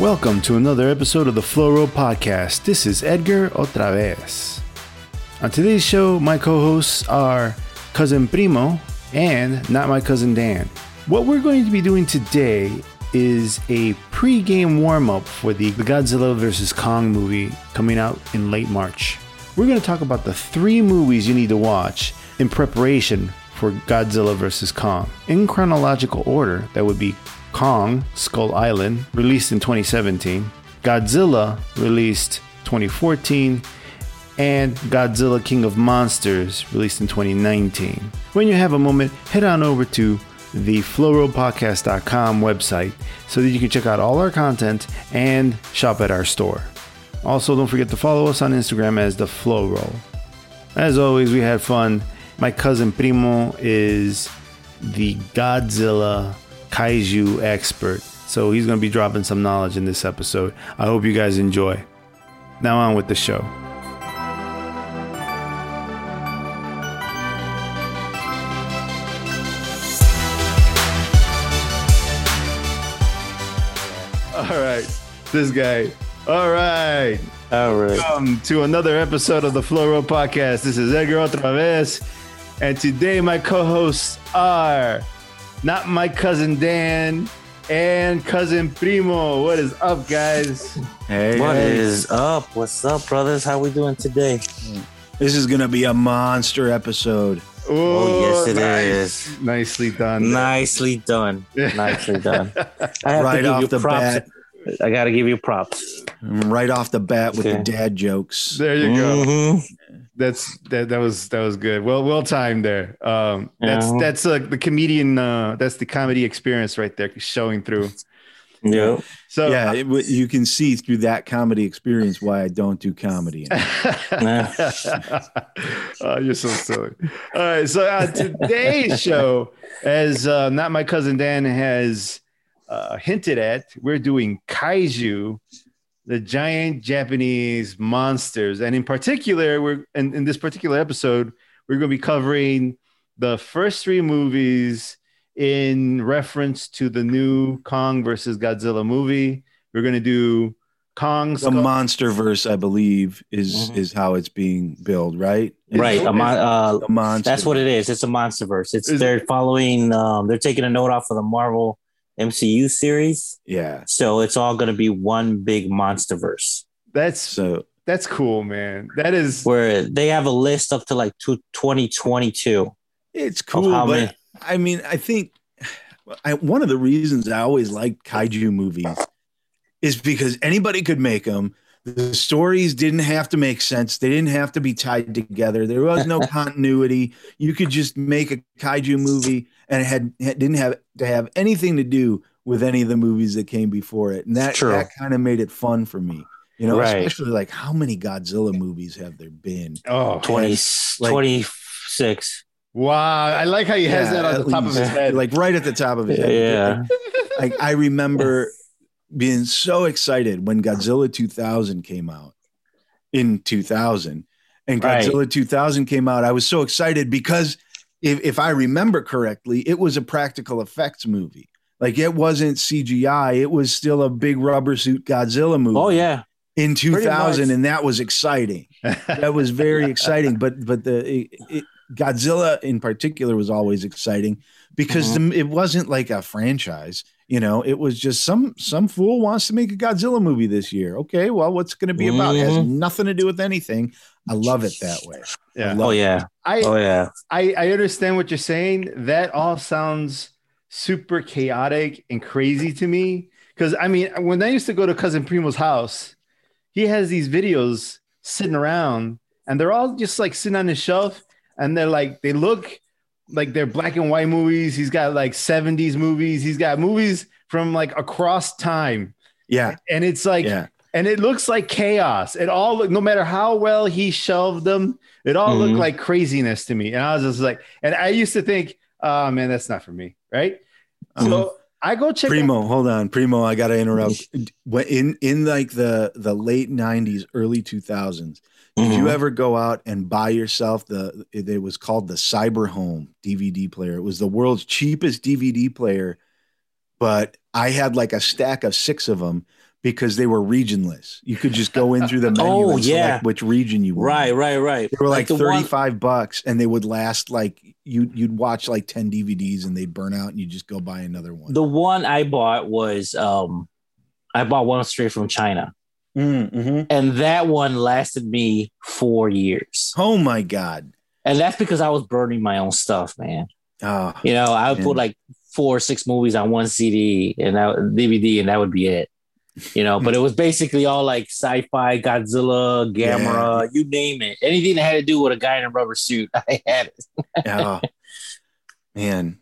Welcome to another episode of the Flow Roll Podcast. This is Edgar OtraVez. On today's show, my co-hosts are cousin Primo and not my cousin Dan. What we're going to be doing today is a pre-game warm-up for the Godzilla vs Kong movie coming out in late March. We're going to talk about the three movies you need to watch in preparation for Godzilla vs Kong. In chronological order, that would be Kong Skull Island, released in 2017, Godzilla, released 2014, and Godzilla King of Monsters, released in 2019. When you have a moment, head on over to the flowrollpodcast.com website so that you can check out all our content and shop at our store. Also, don't forget to follow us on Instagram as the Flow Roll. As always, we had fun. My cousin Primo is the Godzilla kaiju expert. So he's going to be dropping some knowledge in this episode. I hope you guys enjoy. Now on with the show. All right, this guy. All right. All right. Welcome to another episode of the Flow Podcast. This is Edgar OtraVez. And today my co-hosts are not my cousin Dan and cousin Primo. What is up, guys? Hey, What hey. is up? What's up, brothers? How we doing today? This is gonna be a monster episode. Oh, yes, it it is. is. Nicely done. Nicely done. Nicely done. I have Right to give off you the props. bat. I gotta give you props. Right off the bat with the dad jokes. There you go. Mhm. That's that. That was that was good. Well, well timed there. Um, that's Yeah. that's uh, the comedian. Uh, that's the comedy experience right there, showing through. Yeah. So yeah, it, you can see through that comedy experience why I don't do comedy. oh, you're so silly. All right. So on today's show, as uh, not my cousin Dan has uh, hinted at, we're doing kaiju, the giant Japanese monsters, and in particular, we're in, in this particular episode, we're going to be covering the first three movies in reference to the new Kong versus Godzilla movie. We're going to do Kong. The Skull- monster verse, I believe, is Mhm. is how it's being billed, right? Right. A mon- uh, The monster. that's what it is. It's a monster verse. It's Is- they're following. Um, they're taking a note off of the Marvel MCU series, Yeah. so it's all gonna be one big monster verse That's So That's cool, man. That is where they have a list up to like to 2022 it's of cool, but many. I mean, I think I, one of the reasons I always liked kaiju movies is because anybody could make them. The stories didn't have to make sense. They didn't have to be tied together. There was no continuity. You could just make a kaiju movie and it had it didn't have to have anything to do with any of the movies that came before it. And that, True. that kind of made it fun for me. You know, Right. especially like how many Godzilla movies have there been? oh 20, like- 26 wow. I like how he has that on the top of his head. Like right at the top of his head. yeah like I remember being so excited when Godzilla 2000 came out in 2000 and Right. Godzilla 2000 came out I was so excited because if, if I remember correctly it was a practical effects movie. Like it wasn't CGI it was still a big rubber suit Godzilla movie oh yeah. in 2000 and that was exciting. That was very exciting but but the it, it, Godzilla in particular was always exciting because Mm-hmm. the, it wasn't like a franchise you know it was just some some fool wants to make a Godzilla movie this year okay well what's going to be about it has Mhm. nothing to do with anything I love it that way yeah. oh yeah I, oh yeah I I understand what you're saying. That all sounds super chaotic and crazy to me. Because I mean, when I used to go to cousin Primo's house, he has these videos sitting around, and they're all just like sitting on his shelf, and they're like they look like they're black and white movies. He's got like 70s movies. He's got movies from like across time, yeah and it's like yeah and it looks like chaos. It all look no matter how well he shelved them, it all looked Mhm. like craziness to me. And I was just like, and I used to think, oh man, that's not for me, right? So I go check. out- Primo, hold on, Primo. I got to interrupt. In in like the the late '90s, early 2000s, did you Mhm. ever go out and buy yourself the? It, was called the Cyber Home DVD player. It was the world's cheapest DVD player, but I had like a stack of six of them because they were regionless. You could just go in through the menu Oh, and yeah. select which region you wanted. Right, right, right. They were like, the one- 35 bucks and they would last like you you'd watch like 10 DVDs and they'd burn out and you just go buy another one. The one I bought was um I bought one straight from China. Mm-hmm. And that one lasted me four years. Oh my god. And that's because I was burning my own stuff, man. Oh, You know, I would Man. put like four or six movies on one CD and that DVD, and that would be it. You know, but it was basically all like sci-fi, Godzilla, Gamera, you name it. Anything that had to do with a guy in a rubber suit, I had it. oh. man.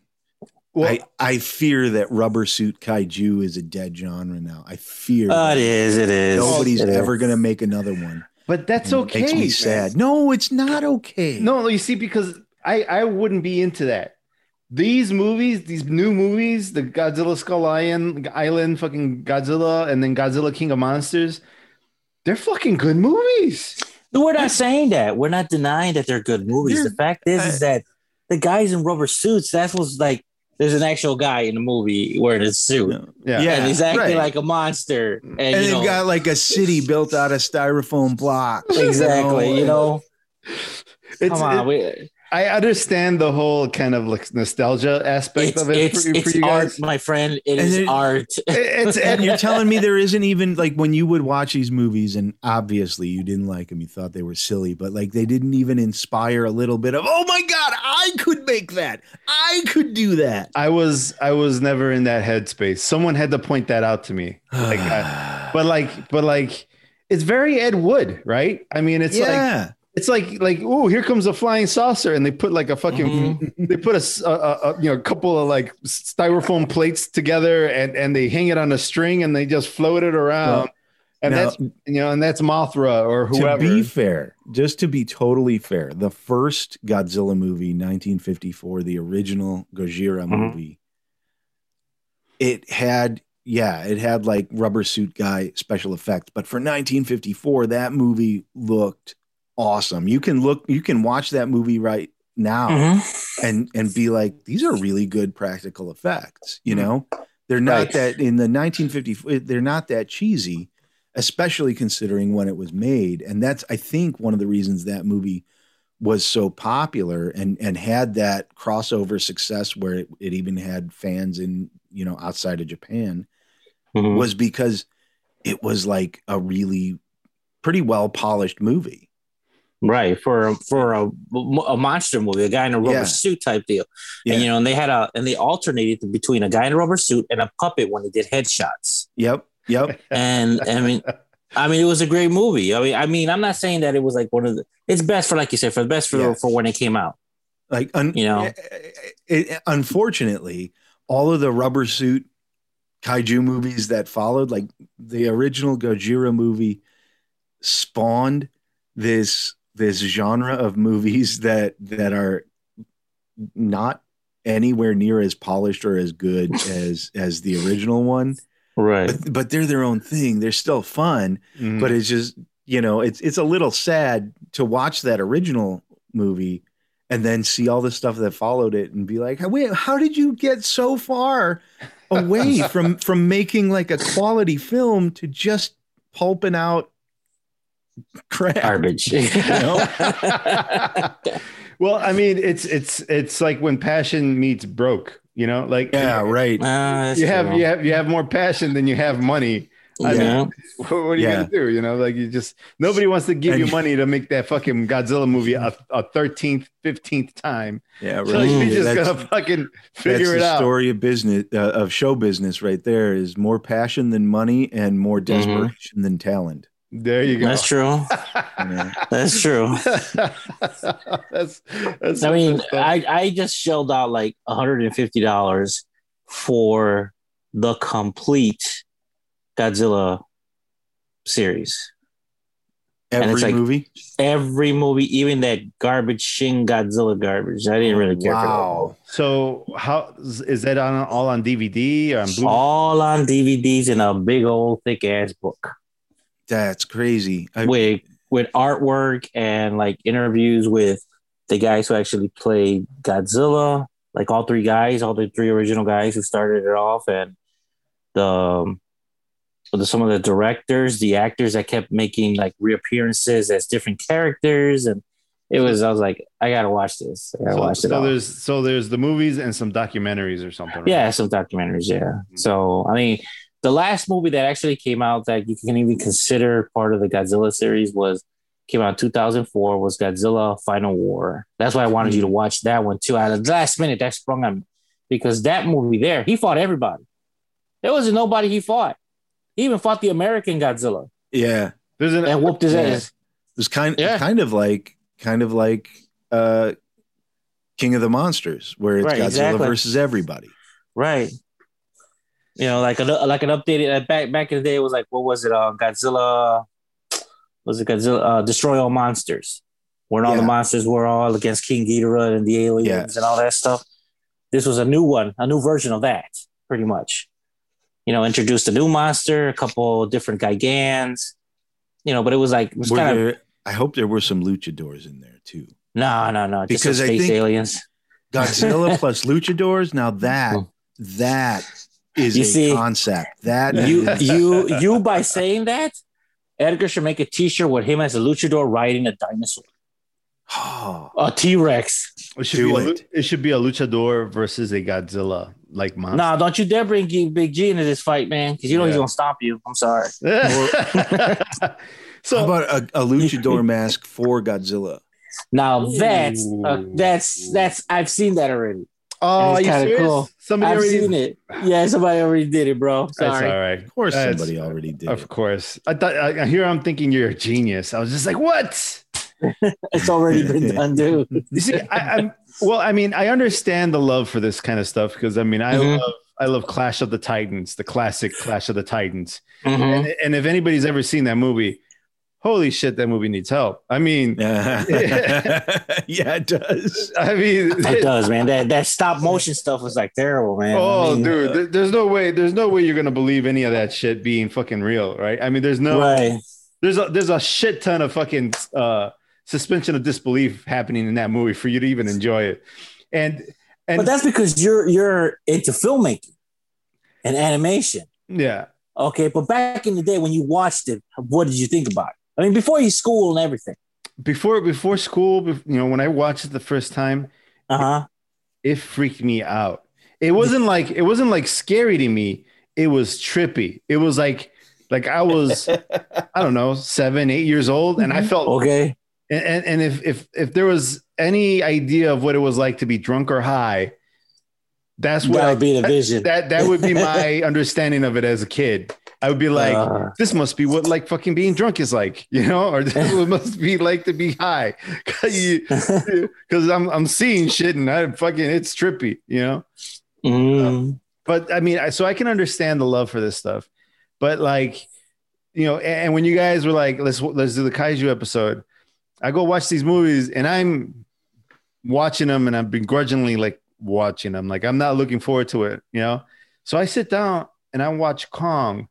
Well, I, I fear that rubber suit kaiju is a dead genre now. I fear oh, that. it is, it is. nobody's It is. ever gonna make another one. but that's And it okay. Makes me man. sad. No, it's not okay. No, you see, because I I wouldn't be into that. These movies, these new movies, the Godzilla Skull Island, Island, fucking Godzilla, and then Godzilla King of Monsters, they're fucking good movies. We're not saying that. We're not denying that they're good movies. They're- the fact is, is that the guys in rubber suits, that was like, there's an actual guy in the movie wearing a suit. Yeah. Yeah. and he's acting right. like a monster. And, And you they've know, got like a city built out of styrofoam blocks. you exactly, know? you know, It's, come on. it- we, I understand the whole kind of like nostalgia aspect it's of it it's, for, for it's you art, guys. my friend. It And is then- art. It's and you're telling me there isn't even like when you would watch these movies, and obviously you didn't like them, you thought they were silly, but like they didn't even inspire a little bit of, oh my god, I could make that, I could do that. I was I was never in that headspace. Someone had to point that out to me. Like, I, but like, but like, it's very Ed Wood, right? I mean, it's like yeah, it's like like oh, here comes a flying saucer, and they put like a fucking Mm-hmm. they put a, a- a- you know a couple of like styrofoam plates together, and and they hang it on a string, and they just float it around. Well, and now- that's you know, and that's Mothra or whoever. To be fair, just to be totally fair, the first Godzilla movie, 1954, the original Gojira Mhm. movie, it had, yeah, it had like rubber suit guy special effects. But for 1954, that movie looked awesome. You can look, you can watch that movie right now Mhm. and and be like, these are really good practical effects. You Mhm. know, they're not Right. that in the 1950. They're not that cheesy, especially considering when it was made. And that's I think one of the reasons that movie was so popular and and had that crossover success where it, it even had fans in you know outside of Japan Mhm. was because it was like a really pretty well polished movie. Right for for a, a monster movie, a guy in a rubber Yeah. suit type deal, Yeah. and you know, and they had a and they alternated between a guy in a rubber suit and a puppet when they did headshots. Yep. Yep. And I mean, I mean, it was a great movie. I mean, I mean, I'm not saying that it was like one of the. It's best for, like you said, for the best for Yes. for when it came out. Like, un- You know? it- it- unfortunately, all of the rubber suit kaiju movies that followed, like the original Gojira movie, spawned this this genre of movies that that are not anywhere near as polished or as good as as the original one. Right. But but they're their own thing. They're still fun Mhm. but it's just you know it's it's a little sad to watch that original movie and then see all the stuff that followed it and be like wait how did you get so far away from from making like a quality film to just pulping out crap Garbage. know? well, I mean, it's it's it's like when passion meets broke. You know, like yeah right that's you have you have you have more passion than you have money. I Yeah. what, what are you Yeah. gonna do? You know, like you just nobody wants to give you money to make that fucking Godzilla movie a a thirteenth, fifteenth time. yeah So right you're just that's, gonna fucking that's figure it the out. story of business uh, of show business right there is more passion than money and more desperation than talent There you go. That's true. you? That's true. that's that's. I mean. I, I just shelled out like $150 for the complete Godzilla series. And every it's like- movie Every movie, even that garbage Shin Godzilla garbage. I didn't really care wow so how is that on all on DVD or on for that. All on DVDs in a big old thick ass book that's crazy I, with with artwork and like interviews with the guys who actually played Godzilla, like all three guys, all the three original guys who started it off, and the um, the, some of the directors, the actors that kept making like reappearances as different characters, and it was. I was like, I gotta watch this. I gotta So, watch it. so all. there's so there's the movies and some documentaries or something. right? Yeah, some documentaries. Yeah. Mm-hmm. So I mean, the last movie that actually came out that you can even consider part of the Godzilla series was came out in 2004 was Godzilla Final War. That's why I wanted Mm-hmm. you to watch that one too. At the last minute, that sprung on me because that movie there, he fought everybody. There wasn't nobody he fought. He even fought the American Godzilla Yeah, There's an and whooped his Yeah. ass. it was kind Yeah. kind of like kind of like uh, King of the Monsters, where it's Right, Godzilla exactly. versus everybody. Right. You know, like a like an updated uh, back back in the day it was like what was it? Uh, Godzilla was it Godzilla uh, Destroy All Monsters, when all the monsters were all against King Ghidorah and the aliens Yeah. and all that stuff. This was a new one, a new version of that, pretty much. You know, introduced a new monster, a couple different Gigans. You know, but it was like it was kind of I hope there were some luchadors in there too. no, no, no, Because I think- aliens. Godzilla plus luchadors. Now that that is You a see, concept. That you is- you you by saying that, Edgar should make a T-shirt with him as a luchador riding a dinosaur, Oh, a T-Rex. it should Do be a, it. it should be a luchador versus a Godzilla like monster. Nah, don't you dare bring Big G into this fight, man, because you know he's gonna stop you. I'm sorry. how so about a, a luchador mask for Godzilla? Now that's uh, that's that's I've seen that already. Oh, it's are you kinda serious? cool. Somebody I've already seen it. Yeah, somebody already did it, bro. That's all right. Of course, That's- somebody already did. Of it. course. I thought I, here I'm thinking you're a genius. I was just like, what? It's already been done, dude. You see, I, I'm well. I mean, I understand the love for this kind of stuff because I mean, I Mhm. love I love Clash of the Titans, the classic Clash of the Titans. Mhm. And, and if anybody's ever seen that movie, holy shit, that movie needs help. I mean, yeah, it does. I mean, It does, man. That that stop motion stuff was like terrible, man. I oh, mean, dude, there- there's no way, there's no way you're gonna believe any of that shit being fucking real, right? I mean, there's no, Right. there's a there's a shit ton of fucking uh, suspension of disbelief happening in that movie for you to even enjoy it, and and But that's because you're you're into filmmaking and animation. yeah. Okay, but back in the day when you watched it, what did you think about it? I mean, before you school and everything. before before school, you know, when I watched it the first time, Uh huh. it freaked me out. It wasn't like it wasn't like scary to me. It was trippy. It was like like I was I don't know seven eight years old, and I felt Okay. and and, if if if there was any idea of what it was like to be drunk or high, that's what That I- would be the vision. that that would be my understanding of it as a kid. I would be like, Uh. this must be what like fucking being drunk is like, you know, or this what must be like to be high, because I'm I'm seeing shit and I'm fucking it's trippy, you know. Mm. But I mean, I, so I can understand the love for this stuff, but like, you know, and, and when you guys were like, let's let's do the kaiju episode, I go watch these movies and I'm watching them and I'm begrudgingly like watching them, like I'm not looking forward to it, you know. So I sit down and I watch Kong,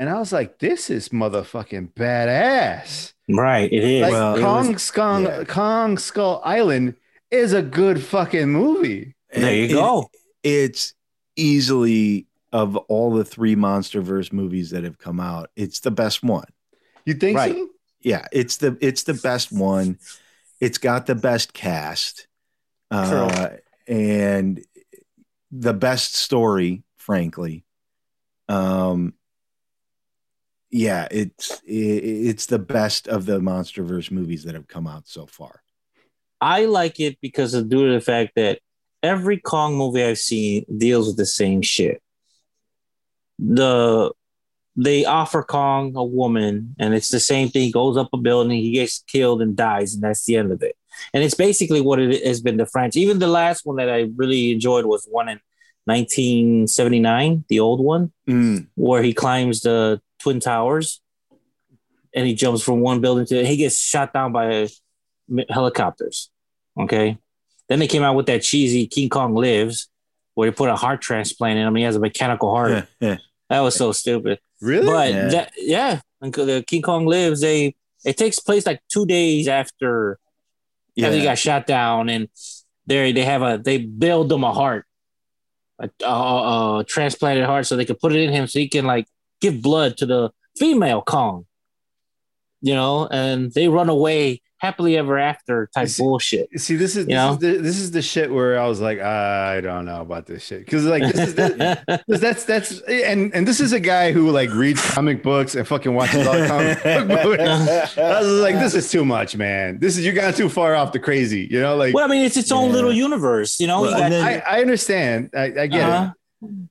and I was like, this is motherfucking badass. Right. It is. Like Well, It Kong was- Skull yeah. Kong Skull Island is a good fucking movie. there you It- go. it's easily of all the three MonsterVerse movies that have come out, it's the best one. You think Right. so? Yeah, it's the it's the best one. It's got the best cast, uh, and the best story, frankly. Um, yeah, it's it, it's the best of the MonsterVerse movies that have come out so far. I like it because of due to the fact that every Kong movie I've seen deals with the same shit. The they offer Kong a woman, and it's the same thing. He goes up a building, he gets killed and dies, and that's the end of it. And it's basically what it has been the French. Even the last one that I really enjoyed was one in 1979, the old one, Mm, where he climbs the twin towers and he jumps from one building to he gets shot down by helicopters. Okay. Then they came out with that cheesy King Kong Lives, where they put a heart transplant in him. He has a mechanical heart. That was so stupid. Really? But Yeah. that, yeah, the King Kong Lives. They it takes place like two days after after he got shot down, and they they have a they build him a heart, a, a, a transplanted heart, so they could put it in him, so he can like give blood to the female Kong. You know, and they run away happily ever after type See- bullshit. See, this is You this know? is, the, this is the shit where I was like, I don't know about this shit because like this is the, 'cause that's that's and and this is a guy who like reads comic books and fucking watches all the comic book. I was like, this is too much, man. This is you got too far off the crazy, you know. Like well, I mean, it's its own Yeah. little universe. You know, Well, You got- then- I, I understand. I, I get Uh-huh.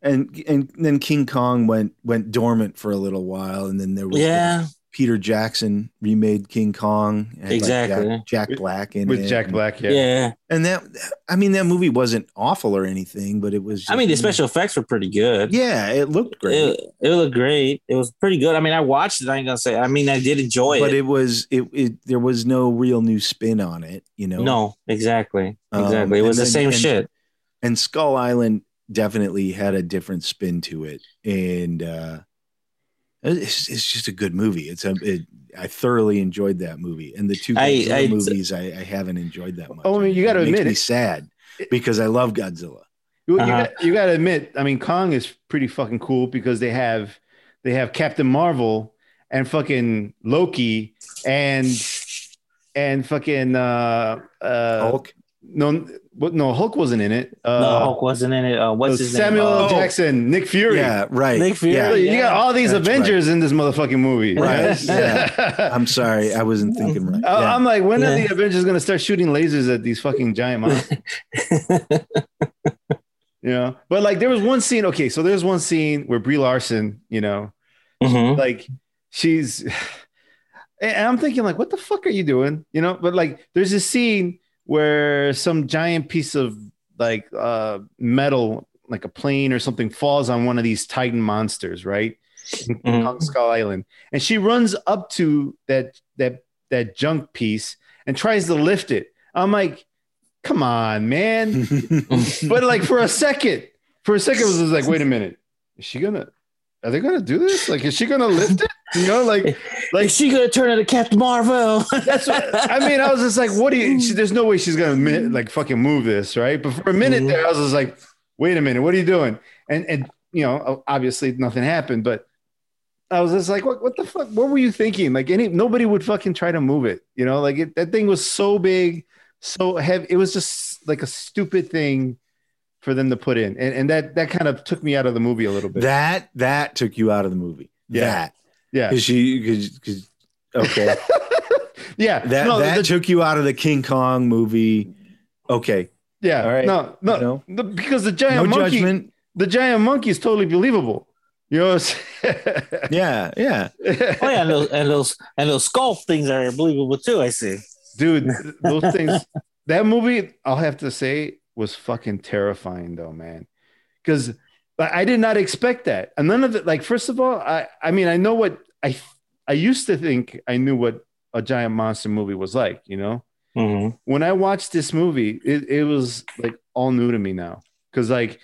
And and then King Kong went went dormant for a little while, and then there was the yeah, Peter Jackson remade King Kong, It had, like, Exactly. Jack, Jack Black in with it, Jack Black. yeah. Yeah, and that I mean that movie wasn't awful or anything, but it was. I mean, the just- special effects were pretty good. yeah, it looked great, It, it looked great. It was pretty good. I mean, I watched it. I ain't gonna say. I mean, I did enjoy but it. But it was it, it. There was no real new spin on it, you know. No, exactly, Um, exactly. it was the then- same and- shit. and Skull Island definitely had a different spin to it, and uh, it's, it's just a good movie. It's a it, I thoroughly enjoyed that movie, and the two I- Godzilla I- movies I, I haven't enjoyed that much. Oh, I mean, you gotta it makes admit me it. sad because I love Godzilla. you, you, Uh-huh. got, you got to admit. I mean, Kong is pretty fucking cool because they have they have Captain Marvel and fucking Loki and and fucking uh uh Hulk. no what no Hulk wasn't in it. Uh, no, Hulk wasn't in it. Uh, what's his Samuel name? L. Oh. Jackson, Nick Fury. Yeah, right. Nick Fury. Yeah. you got all these That's Avengers in this motherfucking movie. Right, yeah. I'm sorry, I wasn't thinking right. I- Yeah. I'm like, when are the Avengers gonna start shooting lasers at these fucking giant monsters? you know, but like there was one scene. Okay, so there's one scene where Brie Larson, you know, Mhm. like she's, and I'm thinking like, what the fuck are you doing? You know, but like there's a scene where some giant piece of like uh metal, like a plane or something, falls on one of these Titan monsters, right? Mhm. Kong Skull Island, and she runs up to that that that junk piece and tries to lift it. I'm like, come on, man. but like for a second, for a second, it was like, wait a minute, is she gonna? Are they gonna do this? Like, is she gonna lift it? You know, like, like Is she gonna turn into Captain Marvel? that's what I mean. I was just like, what do you? She, there's no way she's gonna like fucking move this, right? But for a minute there, I was just like, wait a minute, what are you doing? And and you know, obviously nothing happened, but I was just like, what what the fuck? What were you thinking? Like, any nobody would fucking try to move it. You know, like it, that thing was so big, so heavy. It was just like a stupid thing for them to put in, and and that that kind of took me out of the movie a little bit. that that took you out of the movie. Yeah. That yeah, because she because okay yeah, that No, that the- took you out of the King Kong movie. Okay, yeah. all right. No, no, No. the- because the no giant monkey. judgment. the giant monkey is totally believable. You know what I'm saying? Yeah, yeah. oh yeah, and those and those and those skull things are believable too. I see. Dude, those things, that movie, I'll have to say, was fucking terrifying though, man. Because I did not expect that. And none of it, like, first of all, I, I mean, I know what I, I used to think I knew what a giant monster movie was like, you know? Mhm. when I watched this movie, it, it was like all new to me now. Cause like,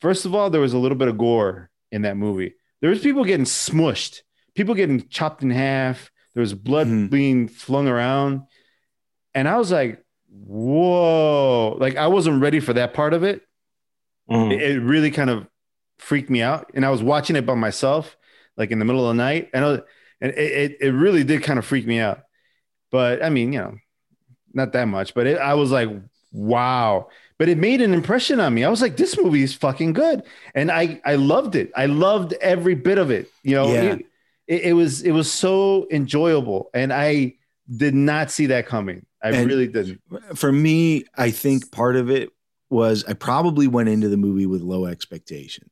first of all, there was a little bit of gore in that movie. There was people getting smushed, people getting chopped in half. There was blood Mhm. being flung around. And I was like, whoa. Like I wasn't ready for that part of it. Mhm. It, it really kind of freaked me out. And I was watching it by myself, like in the middle of the night. And, I was, and it, it, it really did kind of freak me out. But I mean, you know, not that much, but it, I was like, wow. But it made an impression on me. I was like, this movie is fucking good. And I, I loved it. I loved every bit of it. You know, Yeah. it, it was, it was so enjoyable. And I did not see that coming. I And- really didn't. For me, I think part of it was I probably went into the movie with low expectations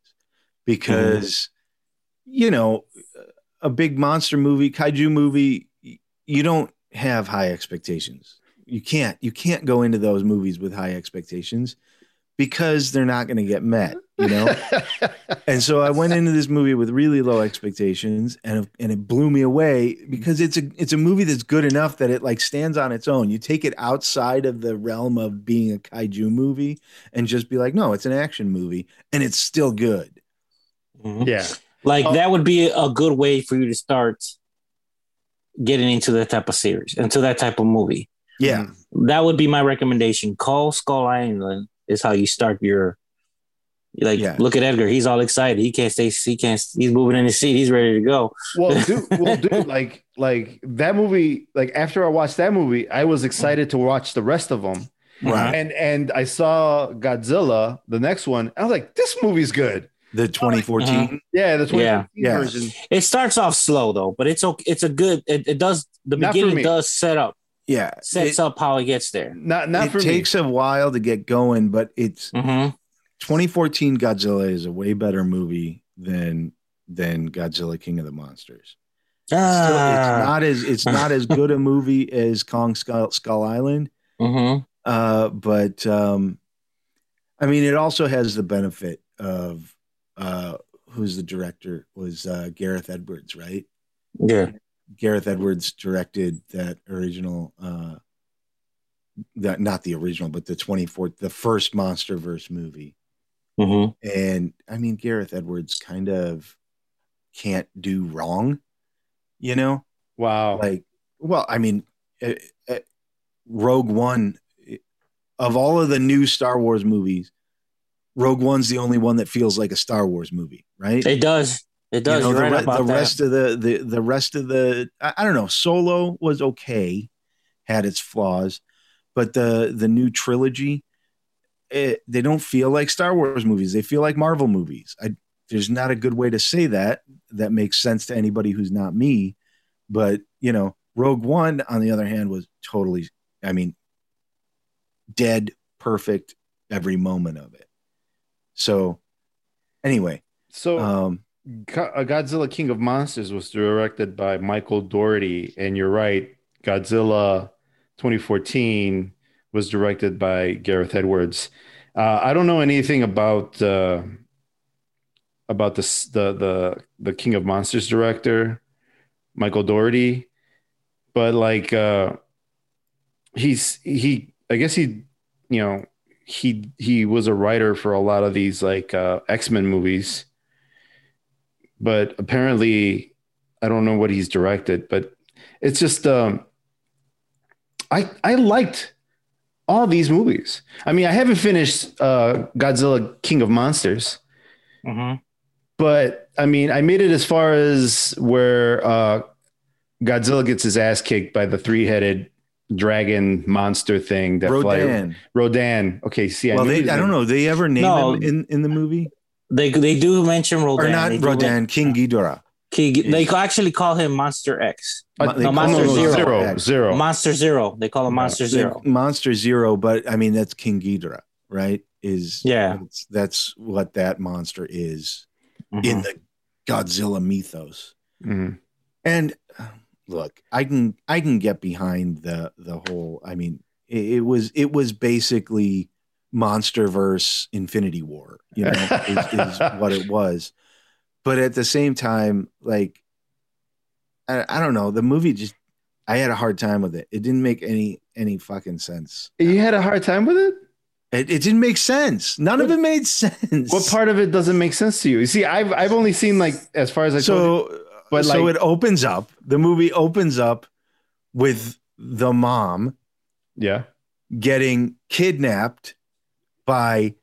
because, you know, a big monster movie, kaiju movie, you don't have high expectations. You can't. You can't go into those movies with high expectations because they're not going to get met. You know. And so I went into this movie with really low expectations, and and it blew me away because it's a it's a movie that's good enough that it like stands on its own. You take it outside of the realm of being a kaiju movie and just be like, no, it's an action movie, and it's still good. Mhm. yeah. Like Oh. that would be a good way for you to start getting into that type of series, into that type of movie. Yeah. That would be my recommendation. Kong Skull Island is how you start your Like, Yeah. look at Edgar. He's all excited. He can't stay. He can't. He's moving in his seat. He's ready to go. Well, dude, well, dude, like, like that movie. Like after I watched that movie, I was excited to watch the rest of them. Right. And and I saw Godzilla, the next one. I was like, this movie's good. The 2014. Yeah, the 2015 Yeah. Yeah. It starts off slow though, but it's okay. It's a good. It, it does. The Not beginning does set up. Yeah. Sets it, up how it gets there. Not not it for takes a while to get going, but it's hmm 2014 Godzilla is a way better movie than than Godzilla King of the Monsters. Still, Ah. it's not as it's not as good a movie as Kong Skull, Skull Island, hmm uh, but um, I mean, it also has the benefit of uh, who's the director was uh, Gareth Edwards, right? Yeah. Gareth Edwards directed that original, uh, that not the original, but the 24th, the first MonsterVerse movie. Hmm And I mean, Gareth Edwards kind of can't do wrong, you know? Wow. Like, well, I mean, uh, uh, Rogue One, of all of the new Star Wars movies, Rogue One's the only one that feels like a Star Wars movie, right? It does. It does. You know, You're the, right re- the rest of the, the the rest of the I, I don't know. Solo was okay, had its flaws, but the the new trilogy, it, they don't feel like Star Wars movies. They feel like Marvel movies. I, there's not a good way to say that that makes sense to anybody who's not me, but you know, Rogue One on the other hand was totally. I mean, dead perfect every moment of it. So, anyway, so um, uh, Godzilla King of Monsters was directed by Michael Dougherty, and you're right. Godzilla 2014 was directed by Gareth Edwards. Uh, I don't know anything about uh, about this, the the the King of Monsters director, Michael Dougherty, but like uh, he's he I guess he you know he he was a writer for a lot of these like uh, X Men movies but apparently I don't know what he's directed, but it's just um I I liked all these movies. I mean, I haven't finished uh Godzilla King of Monsters, hmm but I mean, I made it as far as where uh Godzilla gets his ass kicked by the three-headed dragon monster thing that fly Rodan. Rodan. Okay, see, I well, knew they, I don't know. They ever name No. him in, in the movie They they do mention Rodan. or not? They do Rodan, King Ghidorah. King, they actually call him Monster X. No, call Monster no, no, Zero. zero, zero. Monster Zero. They call him Monster The Zero. Monster Zero, but I mean that's King Ghidorah, right? Is Yeah. that's, that's what that monster is Mhm. in the Godzilla mythos. Mhm. And look, I can I can get behind the the whole. I mean, it, it was it was basically Monster MonsterVerse Infinity War. You know, is, is what it was. But at the same time, like I, I don't know, the movie just I had a hard time with it. It didn't make any any fucking sense. You had a hard time with it? It, it didn't make sense. None of it made sense. What part of it doesn't make sense to you? You see, I've I've only seen like as far as I told you. so but, so like- it opens up. The movie opens up with the mom Yeah. getting kidnapped by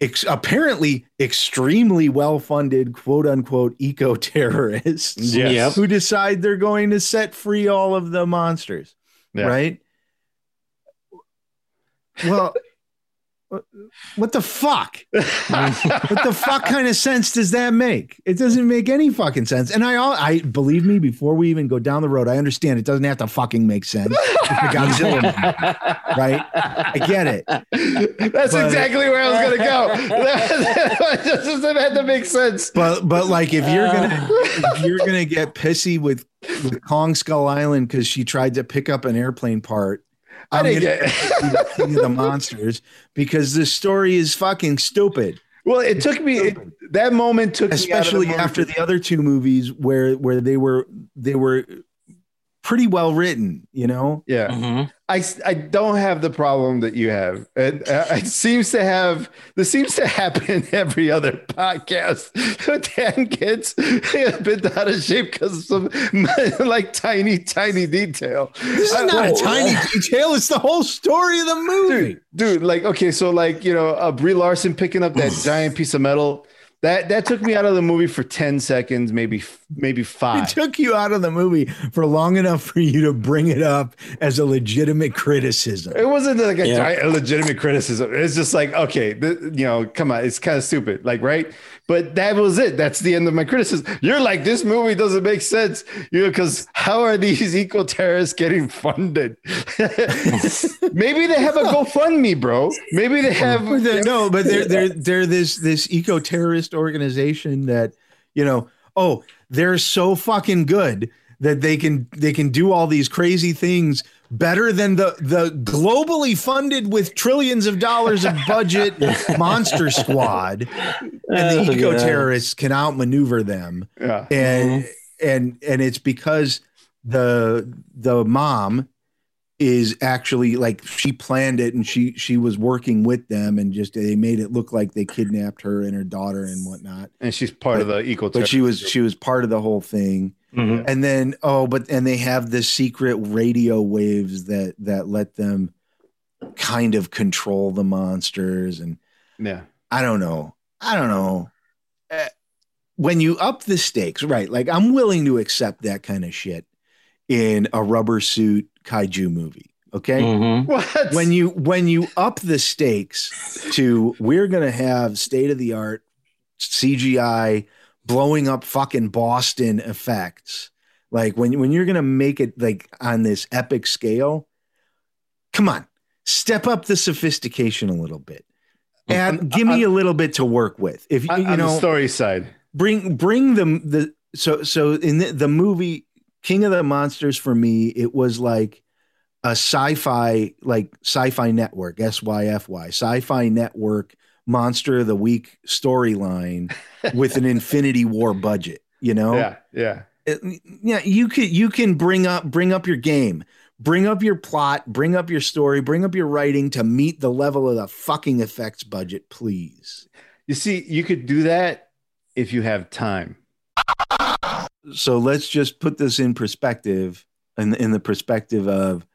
ex- apparently extremely well-funded quote unquote eco terrorists Yes. Yep. who decide they're going to set free all of the monsters Yeah. right well what the fuck what the fuck kind of sense does that make? It doesn't make any fucking sense. And I, all I believe me, before we even go down the road, I understand it doesn't have to fucking make sense. Godzilla right? I get it. That's But- exactly where I was gonna go. That doesn't have to make sense. But but like if you're gonna uh. if you're gonna get pissy with, with Kong Skull Island because she tried to pick up an airplane part. I I'm didn't gonna get- the king of the monsters because the story is fucking stupid. Well, it took me it, that moment took especially me out of the after the other two movies where where they were they were pretty well written, you know. Yeah. Mhm. I, I don't have the problem that you have. And uh, it seems to have this seems to happen every other podcast. Dan gets bent out of shape because of some like tiny, tiny detail. This is I- not a tiny detail. It's the whole story of the movie. dude, dude, like okay, so like you know, uh, Brie Larson picking up that giant piece of metal. That that took me out of the movie for ten seconds, maybe maybe five. It took you out of the movie for long enough for you to bring it up as a legitimate criticism. It wasn't like a, Yeah. a legitimate criticism. It's just like, okay, th- you know, come on, it's kind of stupid, like, right? But that was it. That's the end of my criticism. You're like, this movie doesn't make sense, you know, because how are these eco terrorists getting funded? Maybe they have a GoFundMe, bro. Maybe they have. No, but they're they're they're this this eco terrorist organization that you know. Oh, they're so fucking good that they can they can do all these crazy things better than the the globally funded with trillions of dollars of budget monster squad, and the eco God. terrorists can outmaneuver them Yeah. and and and it's because the the mom is actually like she planned it and she she was working with them and just they made it look like they kidnapped her and her daughter and whatnot And she's part of the eco but she was she was part of the whole thing Mhm. and then oh but and they have the secret radio waves that that let them kind of control the monsters and Yeah. I don't know. I don't know. Uh, when you up the stakes, right? Like I'm willing to accept that kind of shit in a rubber suit kaiju movie. Okay. Mhm. What? When you when you up the stakes to we're gonna have state of the art CGI blowing up fucking Boston effects. Like when when you're gonna make it like on this epic scale, come on, step up the sophistication a little bit. And On- give me on- a little bit to work with. If you, on, you on the know, story side. bring bring them the so so in the, the movie King of the Monsters for me, it was like a sci-fi like sci-fi network, SYFY, sci-fi network monster of the week storyline with an Infinity War budget, you know? Yeah. Yeah. It- yeah, you could you can bring up bring up your game. Bring up your plot, bring up your story, bring up your writing to meet the level of the fucking effects budget, please. You see, you could do that if you have time. So let's just put this in perspective in, in the perspective of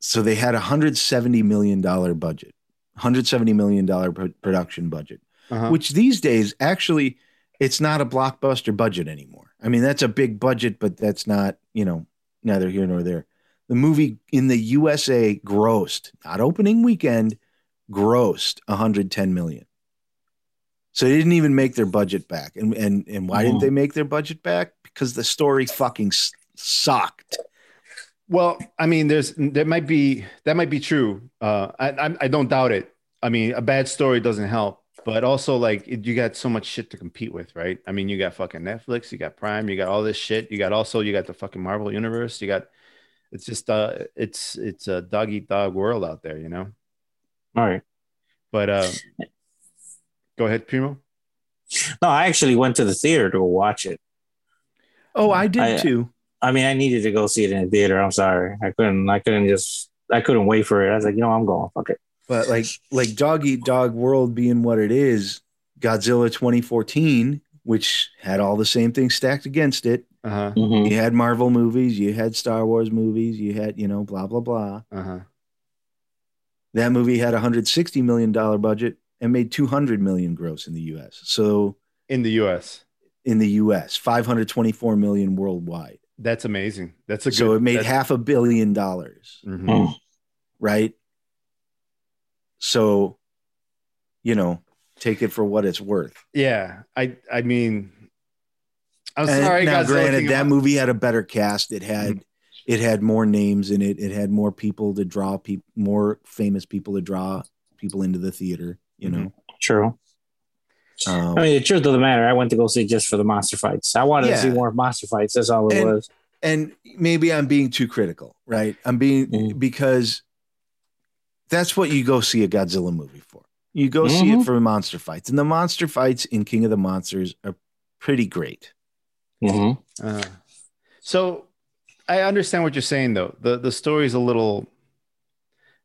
so they had a 170 million dollar budget 170 million dollar pro- production budget Uh-huh. which these days actually it's not a blockbuster budget anymore. I mean that's a big budget but that's not you know neither here nor there. The movie in the usa grossed not opening weekend grossed 110 million so they didn't even make their budget back and and, and why didn't Mhm. they make their budget back because the story fucking sucked Well, I mean, there's there might be that might be true. Uh, I, I I don't doubt it. I mean, a bad story doesn't help, but also like it, you got so much shit to compete with, right? I mean, you got fucking Netflix, you got Prime, you got all this shit. You got also you got the fucking Marvel universe. You got it's just uh it's it's a dog eat dog world out there, you know. All right. But uh, go ahead, Primo. No, I actually went to the theater to watch it. oh i did I- too I mean, I needed to go see it in the theater. I'm sorry. I couldn't. I couldn't just. I couldn't wait for it. I was like, you know, I'm going. Fuck it. but like like dog eat dog world being what it is godzilla 2014 which had all the same things stacked against it Uh huh. Mhm. you had marvel movies you had star wars movies you had you know blah blah blah Uh huh. that movie had a 160 million dollar budget and made 200 million gross in the us so In the U.S., in the us 524 million worldwide that's amazing. That's a good. so it made half a billion dollars Mhm. Mm. right so you know take it for what it's worth Yeah, I I mean, I'm And sorry, now Godzilla granted that of- movie had a better cast it had it had more names in it it had more people to draw people more famous people to draw people into the theater you know True. um, I mean, the truth of the matter, I went to go see just for the monster fights. I wanted to see more monster fights. That's all it And- was. and maybe I'm being too critical, right? I'm being Mhm. because that's what you go see a Godzilla movie for. You go see it Mhm. for monster fights, and the monster fights in King of the Monsters are pretty great. Mhm. Uh, so I understand what you're saying though. The the story is a little.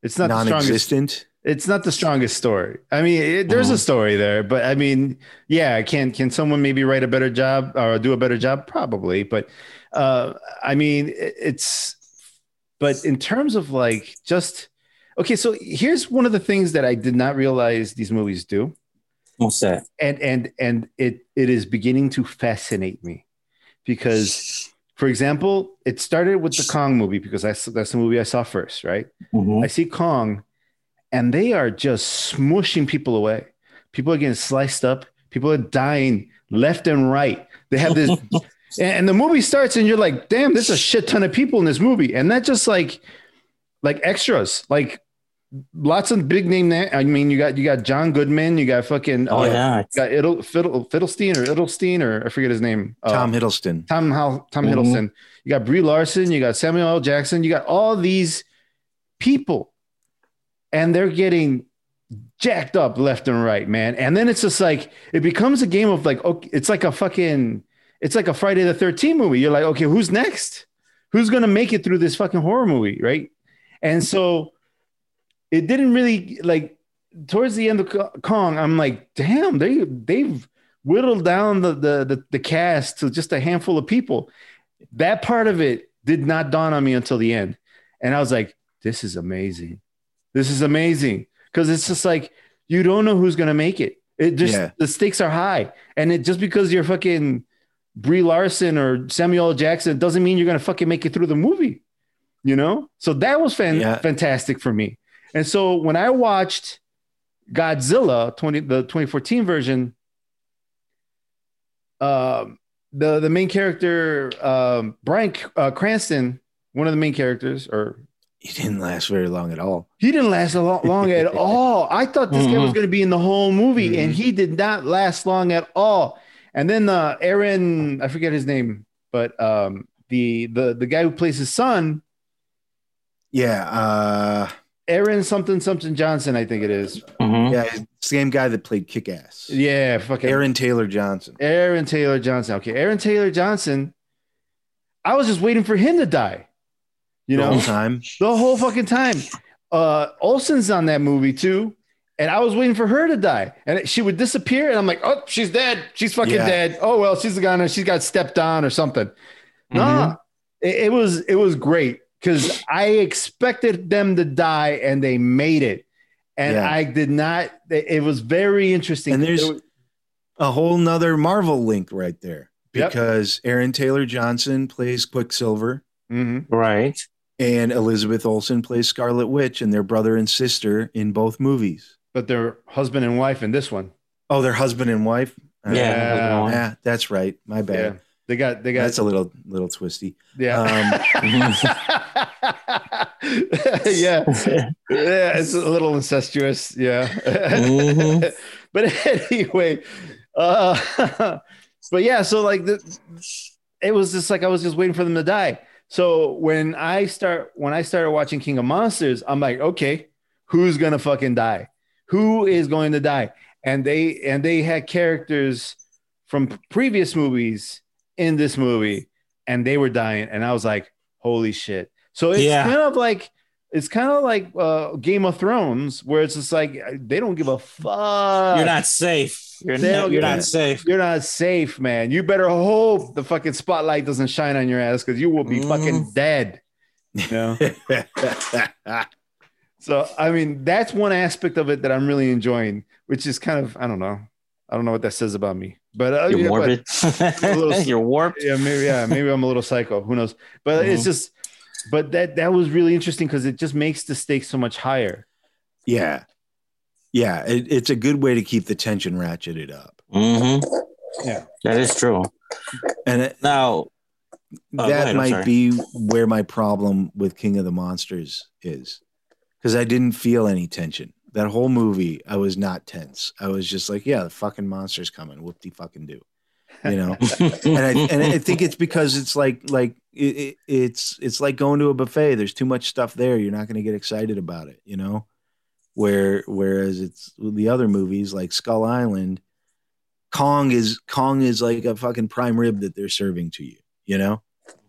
It's not the strongest. non-existent. It's not the strongest story. I mean, it, there's a Mhm. story there, but I mean, yeah, can can someone maybe write a better job or do a better job? Probably, but uh, I mean, it- it's. But in terms of like just okay, so here's one of the things that I did not realize these movies do What's that? and and and it it is beginning to fascinate me because for example it started with the kong movie because I, that's the movie i saw first right Mhm. i see kong and they are just smushing people away people are getting sliced up people are dying left and right they have this and, and the movie starts and you're like damn there's a shit ton of people in this movie and that just like like extras like lots of big name na- i mean you got you got john goodman you got fucking Oh uh, yeah. you got Iddle, Fiddle, Fiddlestein or Iddlestein or I forget his name. Uh, Tom Hiddleston. Tom Hal, Tom Mhm. Hiddleston. You got Brie Larson. You got Samuel L. Jackson. You got all these people, and they're getting jacked up left and right, man. And then it's just like it becomes a game of like, okay, it's like a fucking, it's like a Friday the Thirteenth movie. You're like, okay, who's next? Who's gonna make it through this fucking horror movie, right? And so it didn't really like towards the end of Kong. I'm like, damn, they they've whittled down the, the the the cast to just a handful of people. That part of it did not dawn on me until the end, and I was like, this is amazing. This is amazing because it's just like you don't know who's gonna make it. It just Yeah. the stakes are high, and it just because you're fucking Brie Larson or Samuel Jackson doesn't mean you're gonna fucking make it through the movie. You know, so that was fan- Yeah. fantastic for me. And so when I watched Godzilla 20 the 2014 version, um, the the main character um, Bryan uh, Cranston, one of the main characters, or He didn't last very long at all. he didn't last a lot long at all. I thought this guy was going to be in the whole movie, and Mhm. he did not last long at all. And then uh, Aaron, I forget his name, but um, the the the guy who plays his son, Yeah. Uh, Aaron something something Johnson, I think it is. Mhm. yeah. Same guy that played Kick Ass. Yeah, fucking Aaron Taylor Johnson. Aaron Taylor Johnson. Okay, Aaron Taylor Johnson. I was just waiting for him to die. You the know, whole time. the whole fucking time. Uh, Olsen's on that movie too, and I was waiting for her to die, and she would disappear, and I'm like, oh, she's dead. She's fucking Yeah. dead. Oh well, she's gonna. She's got stepped on or something. Mm-hmm. Nah, it, it was it was great because I expected them to die, and they made it, and Yeah. I did not. It it was very interesting. And there's- A whole nother Marvel link right there Yep. because Aaron Taylor Johnson plays Quicksilver Mhm. Right. And Elizabeth Olsen plays Scarlet Witch, and they're brother and sister in both movies. but they're husband and wife in this one. Oh, they're husband and wife. Uh, Yeah. yeah, that's right. My Yeah, bad. they got they got That's a little little twisty. yeah. yeah, yeah, it's a little incestuous. Yeah, Mhm. but anyway, uh, but yeah, so like the, it was just like I was just waiting for them to die. So when I start when I started watching King of Monsters, I'm like, okay, who's gonna fucking die? Who is going to die? And they and they had characters from previous movies in this movie, and they were dying, and I was like, holy shit. So it's Yeah. kind of like it's kind of like uh, Game of Thrones, where it's just like they don't give a fuck. You're not safe. You're, you're not safe. You're not safe, man. You better hope the fucking spotlight doesn't shine on your ass because you will be Mm. fucking dead. You know? so I mean, that's one aspect of it that I'm really enjoying, which is kind of I don't know, I don't know what that says about me, but uh, You're yeah, but- morbid. little- You're warped. yeah, maybe yeah, maybe I'm a little psycho. Who knows? But it's Mhm. just, but that that was really interesting because it just makes the stakes so much higher. yeah, yeah. It, it's a good way to keep the tension ratcheted up, hmm Yeah. That is true. and it, Now, go that ahead, might be where my problem with King of the Monsters is, because I didn't feel any tension. That whole movie, I was not tense. I was just like, yeah, the fucking monster's coming. Whoop de fucking do, you know. and I and I think it's because it's like like it, it, it's it's like going to a buffet. There's too much stuff there. You're not going to get excited about it, you know. Where whereas it's the other movies like Skull Island, Kong is Kong is like a fucking prime rib that they're serving to you, you know.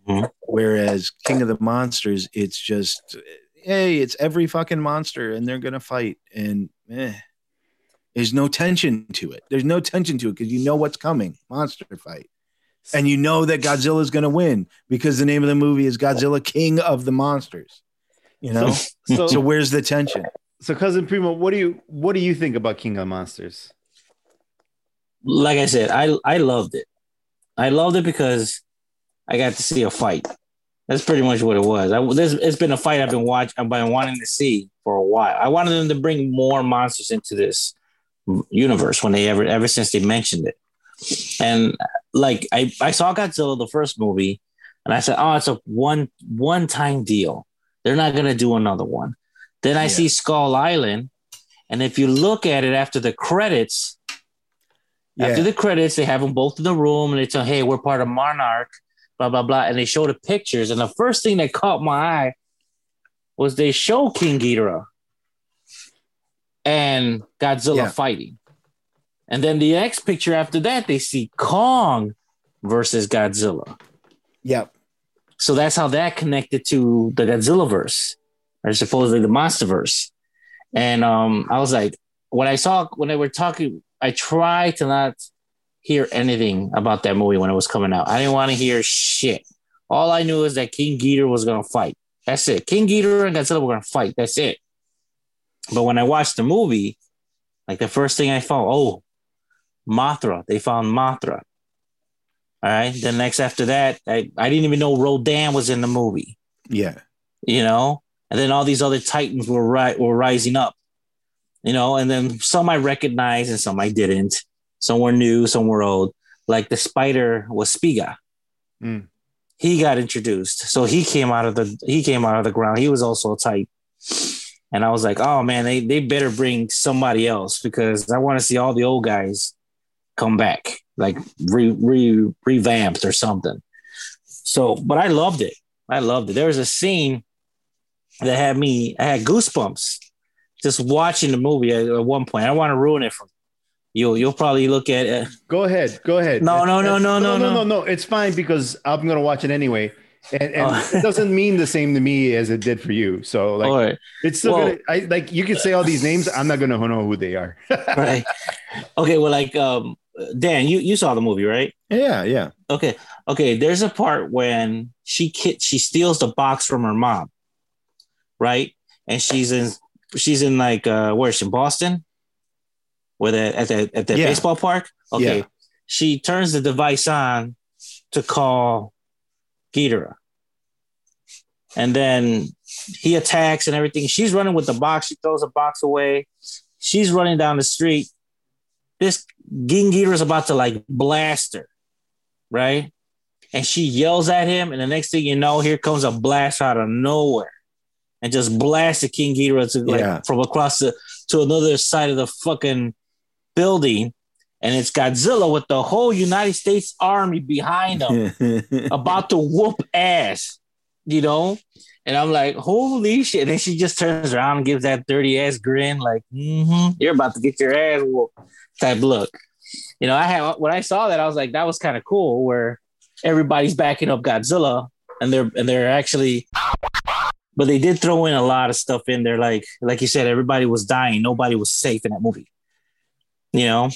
Mhm. Whereas King of the Monsters, it's just hey, it's every fucking monster and they're gonna fight, and eh, there's no tension to it. There's no tension to it because you know what's coming, monster fight, and you know that Godzilla's gonna win because the name of the movie is Godzilla King of the Monsters. You know, So, so where's the tension? So cousin Primo, what do you what do you think about King of Monsters? like I said, I I loved it. I loved it because I got to see a fight. That's pretty much what it was. I, there's, it's been a fight I've been watching, I've been wanting to see for a while. I wanted them to bring more monsters into this universe when they ever ever since they mentioned it. And like I I saw Godzilla the first movie, and I said, oh, it's a one one time deal. They're not gonna do another one. Then I Yeah. see Skull Island, and if you look at it after the credits, after the credits, they have them both in the room and they tell, hey, we're part of Monarch, blah, blah, blah. And they show the pictures. And the first thing that caught my eye was they show King Ghidorah and Godzilla Yeah. fighting. And then the next picture after that, they see Kong versus Godzilla. yep, So that's how that connected to the Godzilla verse, or supposedly the MonsterVerse. And um, I was like, when I saw when they were talking, I tried to not hear anything about that movie when it was coming out. I didn't want to hear shit. All I knew is that King Ghidorah was gonna fight. That's it. King Ghidorah and Godzilla were gonna fight. That's it. But when I watched the movie, like the first thing I found, oh, Mothra. They found Mothra. All right. Then next after that, I, I didn't even know Rodan was in the movie, yeah, you know? And then all these other Titans were ri- were rising up, you know, and then some I recognized and some I didn't. Some were new, some were old. Like the spider was Spiga. Mm. He got introduced. So he came out of the he came out of the ground. He was also a type. And I was like, oh man, they, they better bring somebody else because I want to see all the old guys come back, like re, re revamped or something. So, but I loved it. I loved it. There was a scene that had me, I had goosebumps just watching the movie at, at one point. I want to ruin it for you. You'll probably look at it. Go ahead, go ahead. No, no, no, no, no, no, no, no. no. It's fine because I'm gonna watch it anyway, and, and Oh. it doesn't mean the same to me as it did for you. So like, right. it's still well- gonna. I like you can say all these names. I'm not gonna know who they are. right. Okay. Well, like, um, Dan, you, you saw the movie, right? yeah, yeah, Okay. Okay. There's a part when she ki- she steals the box from her mom, right? And she's in she's in like uh where is she in Boston? Where the at the at the Yeah. baseball park? Okay. Yeah. She turns the device on to call Ghidorah. And then he attacks and everything. She's running with the box. She throws the box away. She's running down the street. This King Ghidorah is about to like blast her, right? And she yells at him, and the next thing you know, here comes a blast out of nowhere, and just blasts the King Ghidorah to like Yeah. from across the to another side of the fucking building, and it's Godzilla with the whole United States Army behind him, about to whoop ass, you know. And I'm like, holy shit! And then she just turns around and gives that dirty ass grin, like, mm-hmm, "You're about to get your ass whooped," type look. You know, I had when I saw that, I was like, that was kind of cool, where everybody's backing up Godzilla, and they're and they're actually, but they did throw in a lot of stuff in there, like like you said, everybody was dying, nobody was safe in that movie. You know,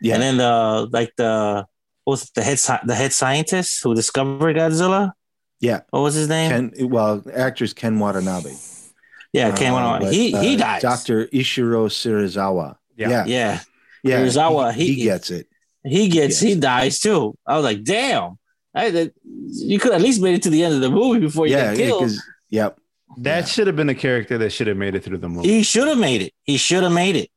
yeah. and then the like the what was it, the head the head scientist who discovered Godzilla. Yeah. what was his name? Ken, well, actress Ken Watanabe. yeah, Ken Uh, went on. but, He he uh, dies. Dr. Ishiro Serizawa. Yeah. Yeah. Yeah, Yeah. Serizawa, He, he he- gets it. he gets he Yes. dies too. I was like, damn. I, that, you could at least made it to the end of the movie before you Yeah. get killed. because- Yep. That should have been a character that should have made it through the movie. He should have made it. He should have made it.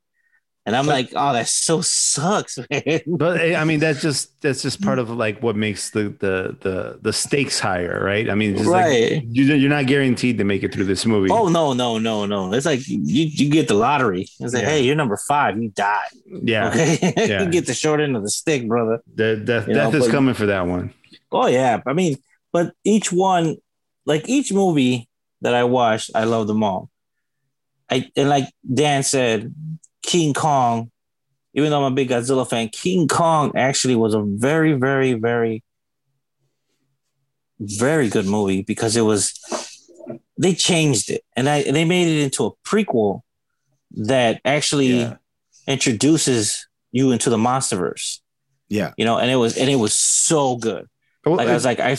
And I'm like, oh, that so sucks, man. But eh, I mean, that's just that's just part of like what makes the the the the stakes higher, right? I mean, just like right. you, you're not guaranteed to make it through this movie. Oh no, no, no, no. It's like you you get the lottery. It's like, Yeah. hey, you're number five. You die. yeah, Okay. Yeah. you get the short end of the stick, brother. the, death You know, death is but- coming for that one. Oh yeah. I mean, but each one, like each movie that I watched, I love them all. I and like Dan said, King Kong, even though I'm a big Godzilla fan, King Kong actually was a very, very, very very good movie because it was they changed it and I, they made it into a prequel that actually Yeah. introduces you into the monsterverse Yeah. you know and it was and it was so good Well, like i was like i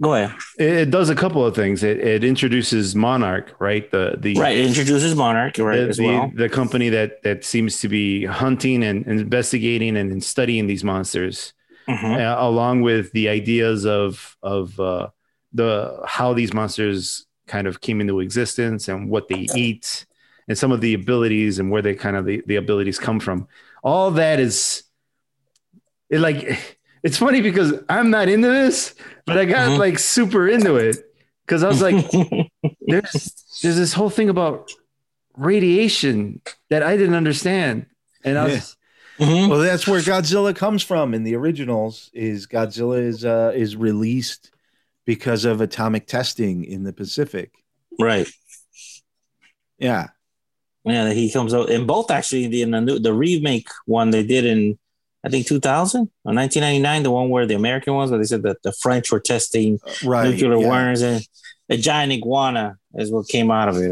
go ahead it, it does a couple of things. It, it introduces Monarch, right? The the right it introduces monarch right the, as the, well the company that that seems to be hunting and, investigating and studying these monsters, Mhm. uh, along with the ideas of of uh, the how these monsters kind of came into existence and what they eat and some of the abilities and where they kind of the, the abilities come from. All that is it like it's funny because I'm not into this, but I got Mhm. like super into it because I was like, there's there's this whole thing about radiation that I didn't understand, and I was Mhm. Well, that's where Godzilla comes from in the originals. Is Godzilla is uh, is released because of atomic testing in the Pacific. right Yeah. yeah he comes out in both actually the in the new the remake one they did in i think 2000 or 1999 the one where the american ones where they said that the french were testing Right. nuclear yeah. warnings and a giant iguana is what came out of it.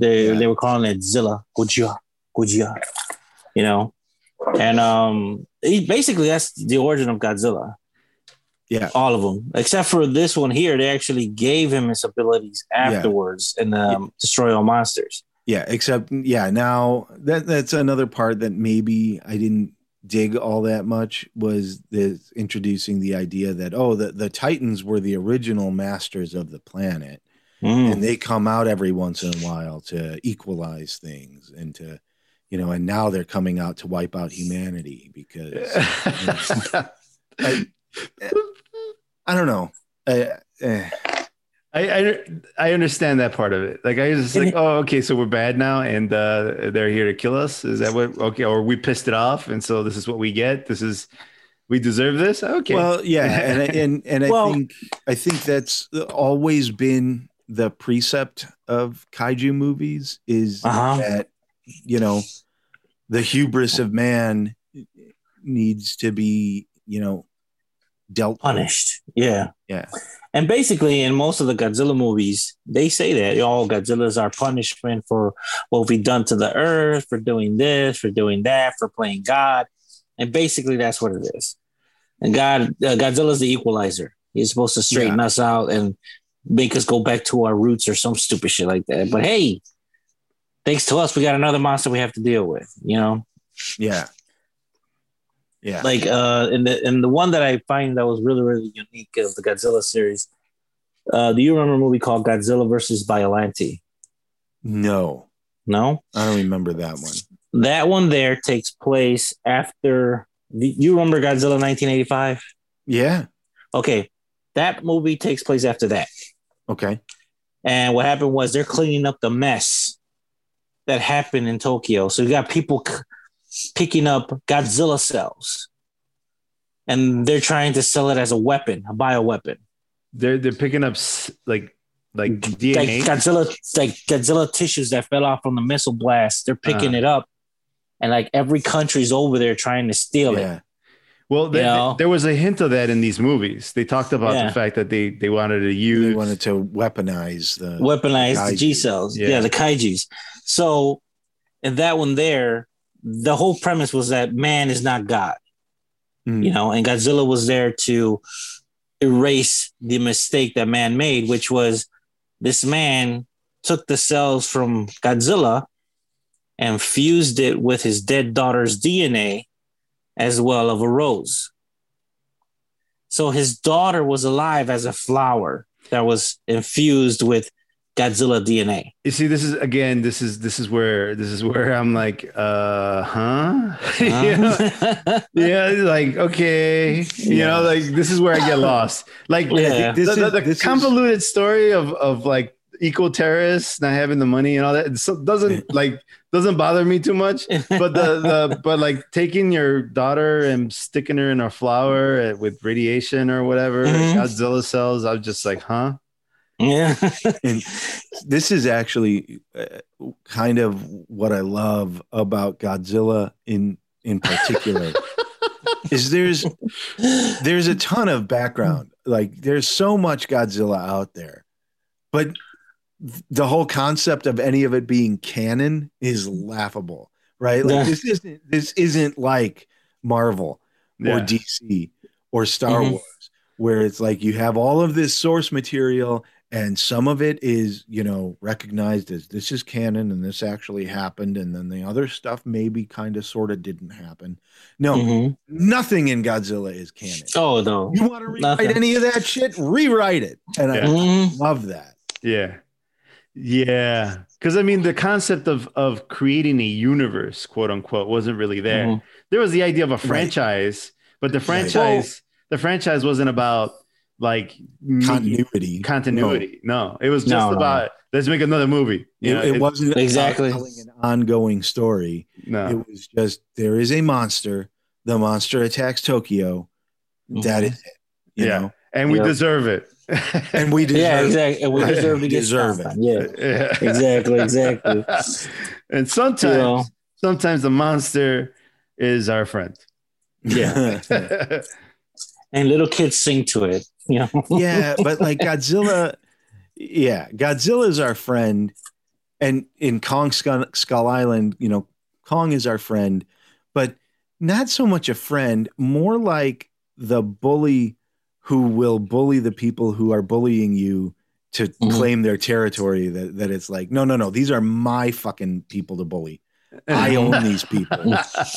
They Yeah. they were calling it Zilla, Gojira, Gojira, you know, and um, he, basically that's the origin of Godzilla. Yeah. all of them except for this one here. They actually gave him his abilities afterwards and um, destroy all monsters. Yeah, except yeah, now that that's another part that maybe I didn't dig all that much was this introducing the idea that oh the, the Titans were the original masters of the planet Mm. and they come out every once in a while to equalize things and to you know and now they're coming out to wipe out humanity because I, I don't know. Uh, eh. I, I I understand that part of it. Like I was just like, oh, okay, so we're bad now, and uh, they're here to kill us. Is that what? Okay, or we pissed it off, and so this is what we get. This is we deserve this. Okay. Well, yeah, and and and I Well- think I think that's always been the precept of kaiju movies is Uh-huh. that you know the hubris of man needs to be you know dealt with. punished. Yeah. Yeah. And basically, in most of the Godzilla movies, they say that all Godzillas are punishment for what we've done to the earth, for doing this, for doing that, for playing God. And basically, that's what it is. And God, uh, Godzilla's the equalizer. He's supposed to straighten us out and make us go back to our roots or some stupid shit like that. But hey, thanks to us, we got another monster we have to deal with, you know? Yeah. Yeah. like uh and the and the one that I find that was really really unique of the Godzilla series. Uh, do you remember a movie called Godzilla versus Biollante? no, No, I don't remember that one. that one there takes place after. You remember Godzilla 1985? Yeah. Okay, that movie takes place after that. Okay. And what happened was they're cleaning up the mess that happened in Tokyo. So you got people picking up Godzilla cells, and they're trying to sell it as a weapon, a bioweapon. they're they're picking up s- like like like DNA. Godzilla, like Godzilla tissues that fell off from the missile blast. They're picking Uh. it up, and like every country's over there trying to steal it. Well, th- you know? there was a hint of that in these movies. They talked about Yeah. the fact that they they wanted to use They wanted to weaponize the Weaponize the G cells. Yeah. yeah. the kaiju's. So, in that one there, the whole premise was that man is not God, Mm. you know, and Godzilla was there to erase the mistake that man made, which was this man took the cells from Godzilla and fused it with his dead daughter's DNA as well of a rose. So his daughter was alive as a flower that was infused with Godzilla DNA. You see, this is again. This is this is where this is where I'm like, uh, huh? yeah, yeah, like okay, you Yeah. know, like this is where I get lost. Like Yeah. the, This the, is- the this is- convoluted story of of like eco terrorists not having the money and all that so doesn't like doesn't bother me too much. But the the but like taking your daughter and sticking her in a flower uh, with radiation or whatever, Mhm. Godzilla cells. I'm just like, huh? Yeah. And this is actually uh, kind of what I love about Godzilla in in particular is there's there's a ton of background Like there's so much Godzilla out there, but the whole concept of any of it being canon is laughable, right? Like Yeah. this isn't this isn't like Marvel or DC or Star Mhm. Wars, where it's like you have all of this source material and some of it is, you know, recognized as this is canon and this actually happened, and then the other stuff maybe kind of sort of didn't happen. No, Mhm. nothing in Godzilla is canon. Oh no. You want to rewrite Nothing. any of that shit? Rewrite it. And I Yeah. Mhm. love that. Yeah. Yeah. Because I mean, the concept of of creating a universe, quote unquote, wasn't really there. Mhm. There was the idea of a franchise, but the franchise, the franchise wasn't about like making Continuity. continuity. No. it was just No, no. about let's make another movie. No. You know, It, it wasn't Exactly. an ongoing story. no. It was just there is a monster. The monster attacks Tokyo. That Mhm. is it. You Yeah. know? and we Yeah. deserve it. And we deserve Yeah, exactly. And we deserve to get Deserve it. Yeah. Yeah. Exactly, exactly. and sometimes, You know. sometimes the monster is our friend. Yeah. And little kids sing to it. You know. yeah, but like Godzilla, yeah, Godzilla is our friend, and in Kong Skull, Skull Island, you know, Kong is our friend, but not so much a friend, more like the bully who will bully the people who are bullying you to Mhm. claim their territory. That that it's like, no, no, no, these are my fucking people to bully. I own these people.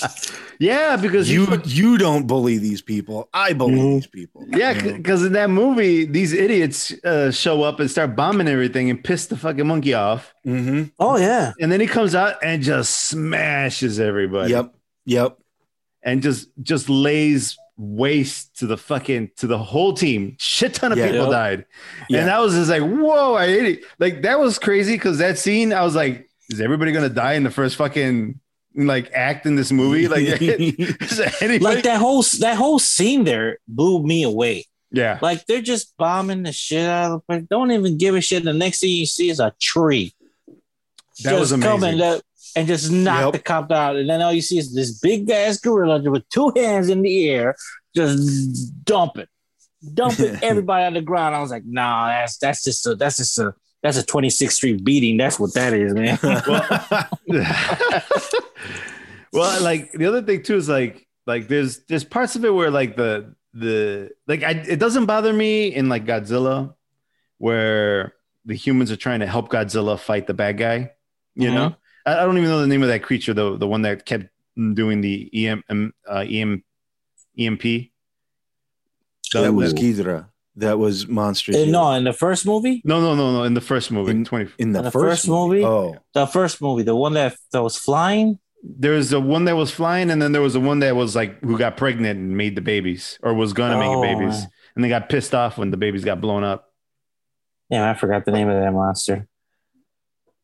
yeah, because You you, you don't bully these people. I bully Mhm. these people. yeah, because in that movie, these idiots uh, show up and start bombing everything and piss the fucking monkey off, Mhm. Oh yeah. and then he comes out and just smashes everybody. Yep. Yep. and just just lays waste to the fucking to the whole team. Shit ton of Yeah. people Yep. died, Yeah. and I was just like, whoa! I hate it. Like that was crazy because that scene, I was like, is everybody gonna die in the first fucking like act in this movie? Like, is anybody? Like that whole that whole scene there blew me away. yeah, Like they're just bombing the shit out of the place. Don't even give a shit. The next thing you see is a tree. that just was amazing. and, uh, and just knock Yep. the cop out. And then all you see is this big ass gorilla with two hands in the air, just dumping, dumping everybody on the ground. I was like, nah, that's that's just a that's just a that's a 26th Street beating. That's what that is, man. well, like the other thing too is like like there's there's parts of it where like the the like I, it doesn't bother me in like Godzilla where the humans are trying to help Godzilla fight the bad guy. You Mhm. know, I, I don't even know the name of that creature though. The one that kept doing the EM um, uh, EM EMP. that was no, Ghidorah. That was Monster. Uh, no, in the first movie, no, no, no. No. In the first movie, In- twenty. in the, in the first, first movie? Oh, the first movie, the one that, that was flying. There's the one that was flying, and then there was the one that was like who got pregnant and made the babies, or was gonna Oh, make babies, man. and they got pissed off when the babies got blown up. Yeah, I forgot the name of that monster.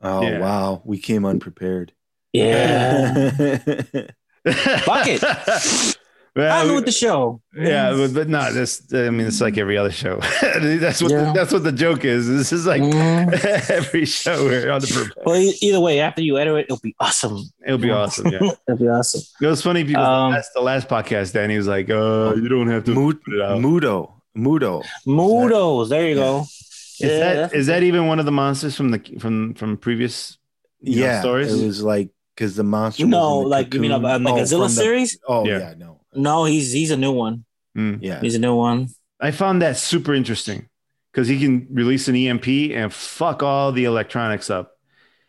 oh Yeah. wow, we came unprepared. Yeah. Fuck it. Well, I'm with the show. yeah, but, but no, this. I mean, it's like every other show. that's what Yeah. the, that's what the joke is. This is like Mhm. every show we're on the. Well, either way, after you edit it, it'll be awesome. It'll be awesome. Yeah, it'll be awesome. it was funny because Um, the, last, the last podcast, Danny He was like, "Uh, you don't have to Mu- put it out." MUTO, MUTO. MUTOs. There you Yeah. go. Is Yeah, that that's- is that even one of the monsters from the from from previous you know, Yeah, stories? it was like because the monster. No, in the like you mean cocoon. on the Oh, Godzilla from the- series? Oh Yeah. yeah, no, No, he's he's a new one. Mm. yeah, He's a new one. I found that super interesting because he can release an EMP and fuck all the electronics up.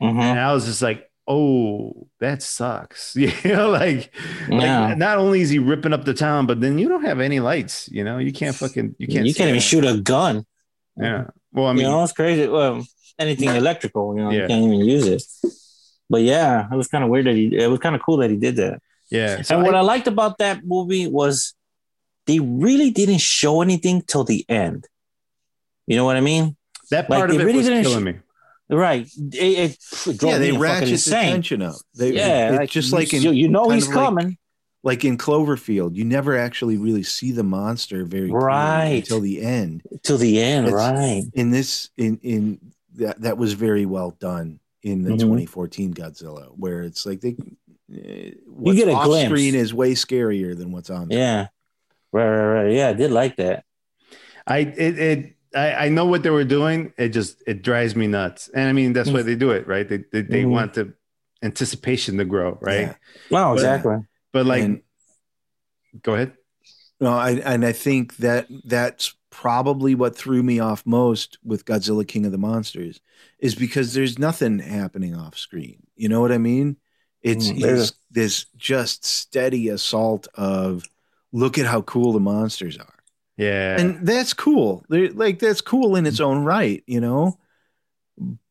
Mhm. And I was just like, oh, that sucks. You know, like, like, not only is he ripping up the town, but then you don't have any lights. You know, you can't fucking you You can't. You can't, even it. shoot a gun. Yeah. Well, I mean, you know, it's crazy. Well, anything electrical, you know, Yeah. you can't even use it. But yeah, it was kind of weird that he. It was kind of cool that he did that. Yeah. So and what I- I liked about that movie was they really didn't show anything till the end. You know what I mean? that like, part they of it really was didn't killing sh- me. Right. It, it, it drove yeah. They fucking ratchet the tension up. They, Yeah, it's like, just you, like in you, you know he's of like- coming. like in Cloverfield, you never actually really see the monster very Right. until the end. till the end, It's- right? In this, in in that that was very well done in the Mhm. 2014 Godzilla, where it's like they what's get a off glimpse. screen is way scarier than what's on. there. Yeah, right, right, right. Yeah, I did like that. I it, it I, I know what they were doing. It just it drives me nuts. And I mean that's why they do it, right? They they, they Mhm. want the anticipation to grow, right? Yeah. Well, But- exactly. But like And- go ahead. No, I and I think that that's probably what threw me off most with Godzilla King of the Monsters is because there's nothing happening off screen. You know what I mean? It's, Mm, it's this just steady assault of look at how cool the monsters are. Yeah. And that's cool. They're, like that's cool in its own right, you know?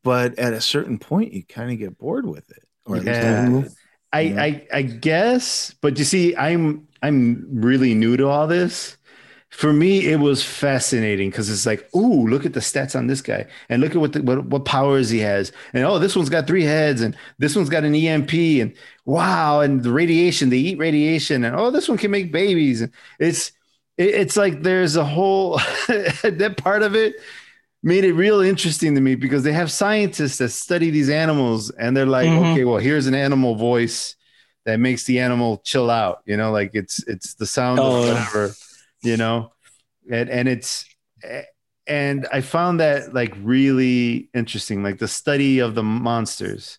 But at a certain point you kind of get bored with it. Or at least I Yeah. I, Yeah. I I guess, but you see, I'm I'm really new to all this. For me, it was fascinating because it's like, ooh, look at the stats on this guy, and look at what, the, what what powers he has, and oh, this one's got three heads, and this one's got an EMP, and wow, and the radiation, they eat radiation, and oh, this one can make babies, and it's it, it's like there's a whole that part of it made it real interesting to me because they have scientists that study these animals and they're like Mhm. okay well here's an animal voice that makes the animal chill out you know like it's it's the sound Oh. of whatever you know and and it's and i found that like really interesting like the study of the monsters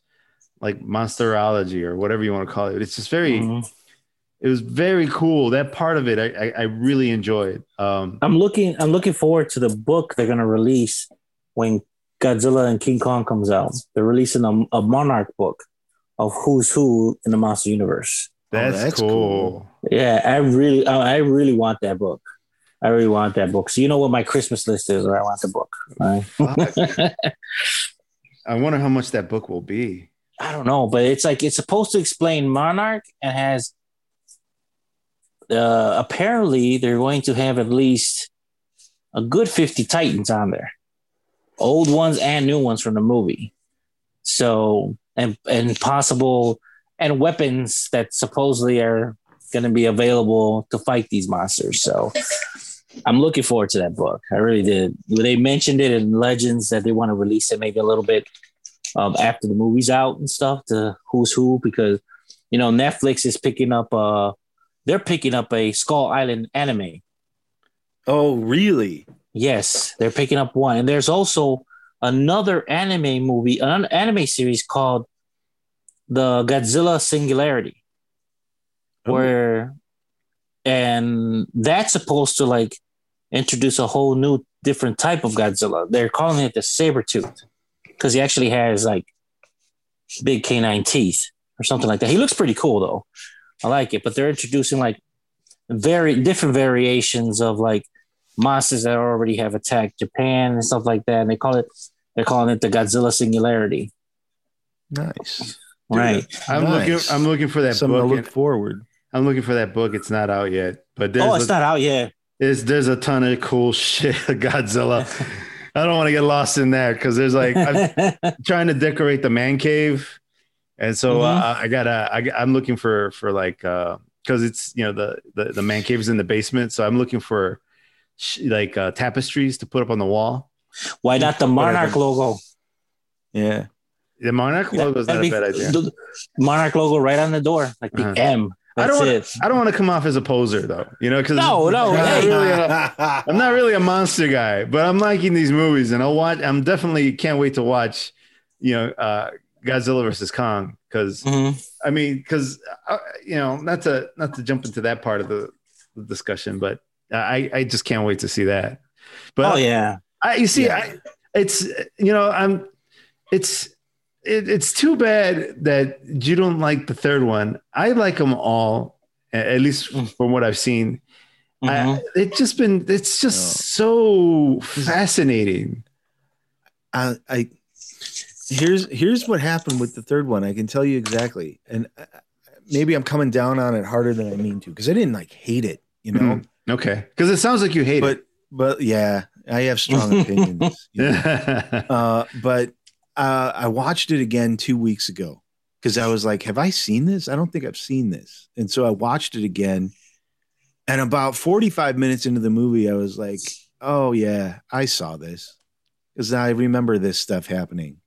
like monsterology or whatever you want to call it it's just very Mhm. it was very cool that part of it i i, I really enjoyed um I'm looking. I'm looking forward to the book they're gonna release when Godzilla and King Kong comes out. They're releasing a, a Monarch book of who's who in the monster universe. That's, that's cool. Oh, Yeah, I really, I I really want that book. I really want that book. So you know what my Christmas list is, or I want the book. Right? I wonder how much that book will be. I don't know, but it's like it's supposed to explain Monarch and has. Uh, apparently, they're going to have at least a good fifty Titans on there, old ones and new ones from the movie. So and and possible and weapons that supposedly are going to be available to fight these monsters. So I'm looking forward to that book. I really did. They mentioned it in Legends that they want to release it maybe a little bit um, after the movie's out and stuff to who's who because you know Netflix is picking up uh they're picking up a Skull Island anime. Oh, really? Yes, they're picking up one, and there's also another anime movie, an anime series called the Godzilla Singularity, Oh. where and that's supposed to like introduce a whole new different type of Godzilla. They're calling it the saber tooth because he actually has like big canine teeth or something like that. He looks pretty cool though. I like it, but they're introducing like very different variations of like monsters that already have attacked Japan and stuff like that. And they call it they're calling it the Godzilla Singularity. Nice. Right. I'm Nice. looking. I'm looking for that Something to book. look forward. I'm looking for that book. It's not out yet, but there's oh, it's a, not out yet. there's, there's a ton of cool shit. Godzilla. I don't want to get lost in that because there's like I'm trying to decorate the man cave, and so Mhm. uh, I gotta. I, I'm looking for for like because it's you know the, the the man cave is in the basement, so I'm looking for sh- like uh, tapestries to put up on the wall. Why not the Monarch logo? Yeah. The monarch logo is not That'd a bad idea. the Monarch logo right on the door, like the Uh-huh. M. I That's don't. Wanna. I don't want to come off as a poser though, you know, because No, no, I'm not really a- I'm not really a monster guy, but I'm liking these movies, and I'll watch. I'm definitely can't wait to watch, you know, uh, Godzilla versus Kong because Mhm. I mean, because uh, you know, not to not to jump into that part of the, the discussion, but I I just can't wait to see that. But Oh yeah. I you see, Yeah. I it's you know, I'm it's it, it's too bad that you don't like the third one. I like them all, at least Mm. from what I've seen. Mhm. I, it's just been it's just so fascinating. I, I here's here's what happened with the third one. I can tell you exactly, and uh, maybe I'm coming down on it harder than I mean to because I didn't like hate it, you know. Mhm. Okay, because it sounds like you hate it. But but yeah, I have strong opinions. you know. Uh, but uh, I watched it again two weeks ago because I was like, "Have I seen this? I don't think I've seen this." And so I watched it again, and about 45 minutes into the movie, I was like, "Oh yeah, I saw this because I remember this stuff happening,"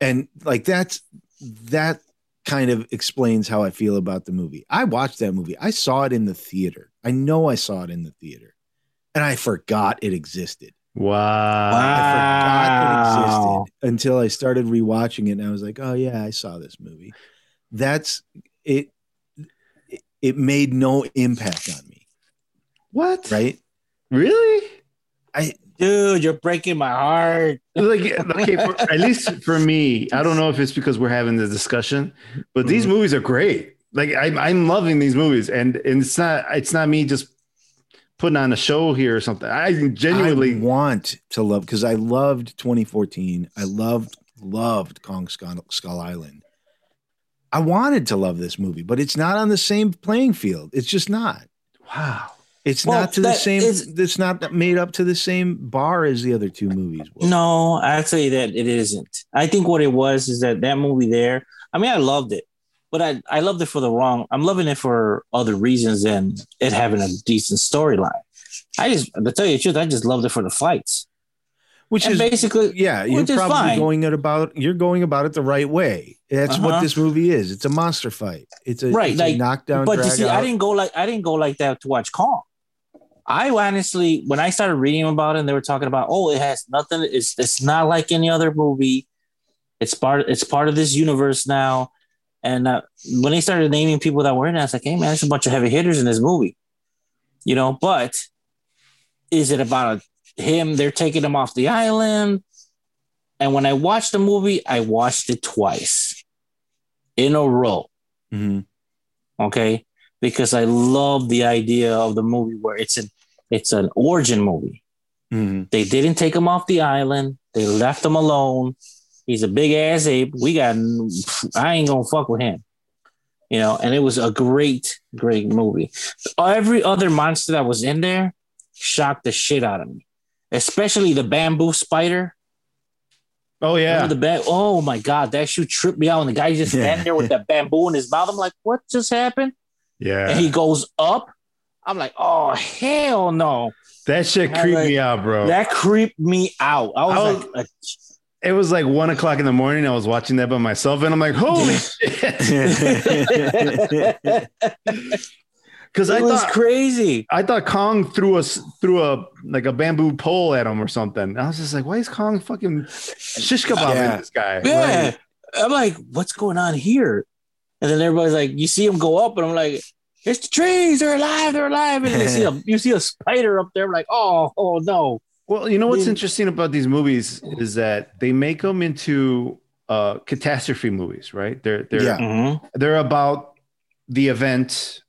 and like that's that kind of explains how I feel about the movie. I watched that movie. I saw it in the theater. I know I saw it in the theater. and I forgot it existed. Wow. I forgot it existed until I started rewatching it, and I was like, "Oh yeah, I saw this movie." That's it. It made no impact on me, What? right? Really? I Dude, you're breaking my heart. Like, okay, for, at least for me, I don't know if it's because we're having the discussion, but these Mm-hmm. movies are great. Like, I'm, I'm loving these movies, and, and it's not, it's not me just putting on a show here or something. I genuinely, I want to love because I loved 2014. I loved loved Kong Skull, Skull Island. I wanted to love this movie, but it's not on the same playing field. It's just not. wow. It's Well, not to the same. is- it's not made up to the same bar as the other two movies. were. No, I'd say that it isn't. I think what it was is that that movie there. I mean, I loved it, but I I loved it for the wrong. I'm loving it for other reasons than it having a decent storyline. I just to tell you the truth, I just loved it for the fights. which And is basically, yeah. You're probably fine. going it about. You're going about it the right way. That's what Uh-huh. this movie is. It's a monster fight. It's a Right, It's like- a knockdown. but see, I didn't go like I didn't go like that to watch Kong. I honestly, when I started reading about it, and they were talking about, oh, it has nothing. It's it's not like any other movie. It's part. It's part of this universe now. And uh, when they started naming people that were in it, I was like, hey man, there's a bunch of heavy hitters in this movie. You know, but is it about a, him? They're taking him off the island. And when I watched the movie, I watched it twice in a row Mhm. okay because i love the idea of the movie where it's an it's an origin movie Mhm. they didn't take him off the island they left him alone he's a big ass ape we got i ain't gonna fuck with him you know and it was a great great movie every other monster that was in there shocked the shit out of me especially the bamboo spider Oh, yeah. Remember the ba- oh my god, that shoot tripped me out. And the guy just Yeah. standing there with that bamboo in his mouth. I'm like, what just happened? Yeah. and he goes up. I'm like, oh hell no! that shit I creeped like- me out, bro. That creeped me out. I was, I was- like, it was like one o'clock in the morning. I was watching that by myself, and I'm like, holy shit. Because I was thought crazy. I thought Kong threw us threw a like a bamboo pole at him or something. I was just like, why is Kong fucking shish kebabbing Yeah. this guy? Yeah, Right. I'm like, what's going on here? And then everybody's like, you see him go up, and I'm like, it's the trees. They're alive. They're alive. And you see a you see a spider up there. I'm like, oh, oh no. Well, you know what's Dude. interesting about these movies is that they make them into uh, catastrophe movies, right? They're they're Yeah. Mhm. they're about the event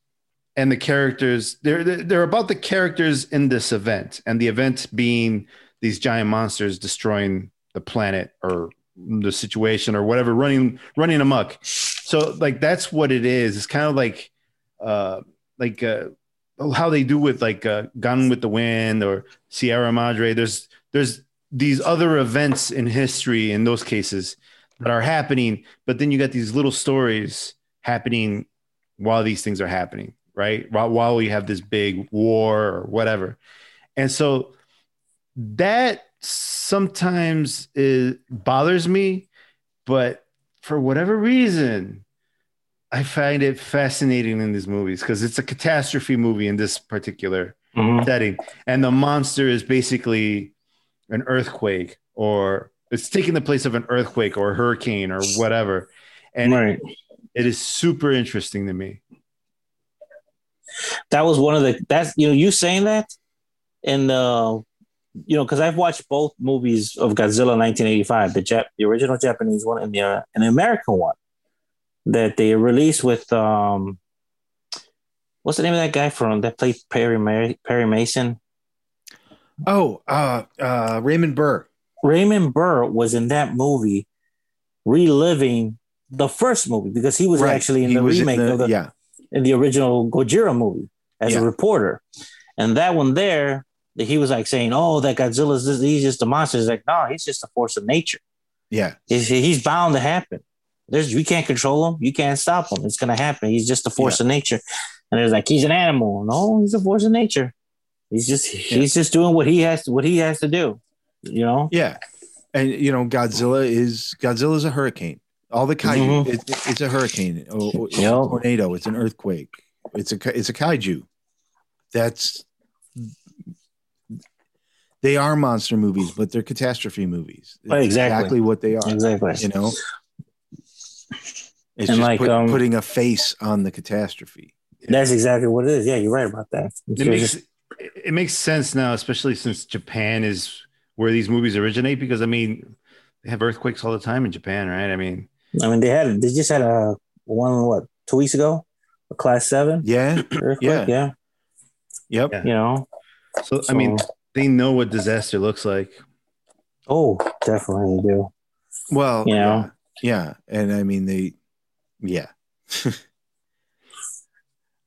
and the characters. They're they're they're about the characters in this event, and the event being these giant monsters destroying the planet or the situation or whatever, running running amok. So like that's what it is. It's kind of like uh like uh how they do with like uh, with the Wind or Sierra Madre. There's there's these other events in history in those cases that are happening, but then you got these little stories happening while these things are happening, right? While while we have this big war or whatever, and so that sometimes is bothers me, but for whatever reason, I find it fascinating in these movies because it's a catastrophe movie in this particular Mhm. setting, and the monster is basically an earthquake or it's taking the place of an earthquake or a hurricane or whatever, and Right. it is super interesting to me. that was one of the that's you know you saying that and uh you know because i've watched both movies of godzilla 1985 the Jap- the original japanese one and the uh, and the american one that they released with um what's the name of that guy from that played perry Mar- perry mason Oh, uh, uh, Raymond Burr. raymond burr was in that movie reliving the first movie because he was Right. actually in He the was in remake the- of the yeah, in the original Gojira movie as Yeah. a reporter. And that one there, that he was like saying, "Oh, that Godzilla's this, he's just a monster." He's like, "No, he's just a force of nature. yeah, He's, he's bound to happen. There's we can't control him. You can't stop him. It's gonna happen. He's just a force of nature." And there's like, "He's an animal. No, he's a force of nature. He's just he's just doing what he has to what he has to do. You know." yeah. And you know, Godzilla is Godzilla is a hurricane. All the kaiju, Mhm. it, it- it's a hurricane. Or, or it's Yep. a tornado. It's an earthquake. It's a it's a kaiju. That's they are monster movies, but they're catastrophe movies. It's exactly. exactly what they are. Exactly. You know, it's And just like, put- um, putting a face on the catastrophe. That's exactly what it is. Yeah, you're right about that. It It's makes just- it makes sense now, especially since Japan is where these movies originate. Because I mean, they have earthquakes all the time in Japan, right? I mean, I mean, they had they just had a one what two weeks ago, a class seven Yeah. earthquake. Yeah. Yeah, Yep. Yeah. you know. so I mean, they know what disaster looks like. oh, definitely they do. Well, You yeah, know? yeah, and I mean they, yeah.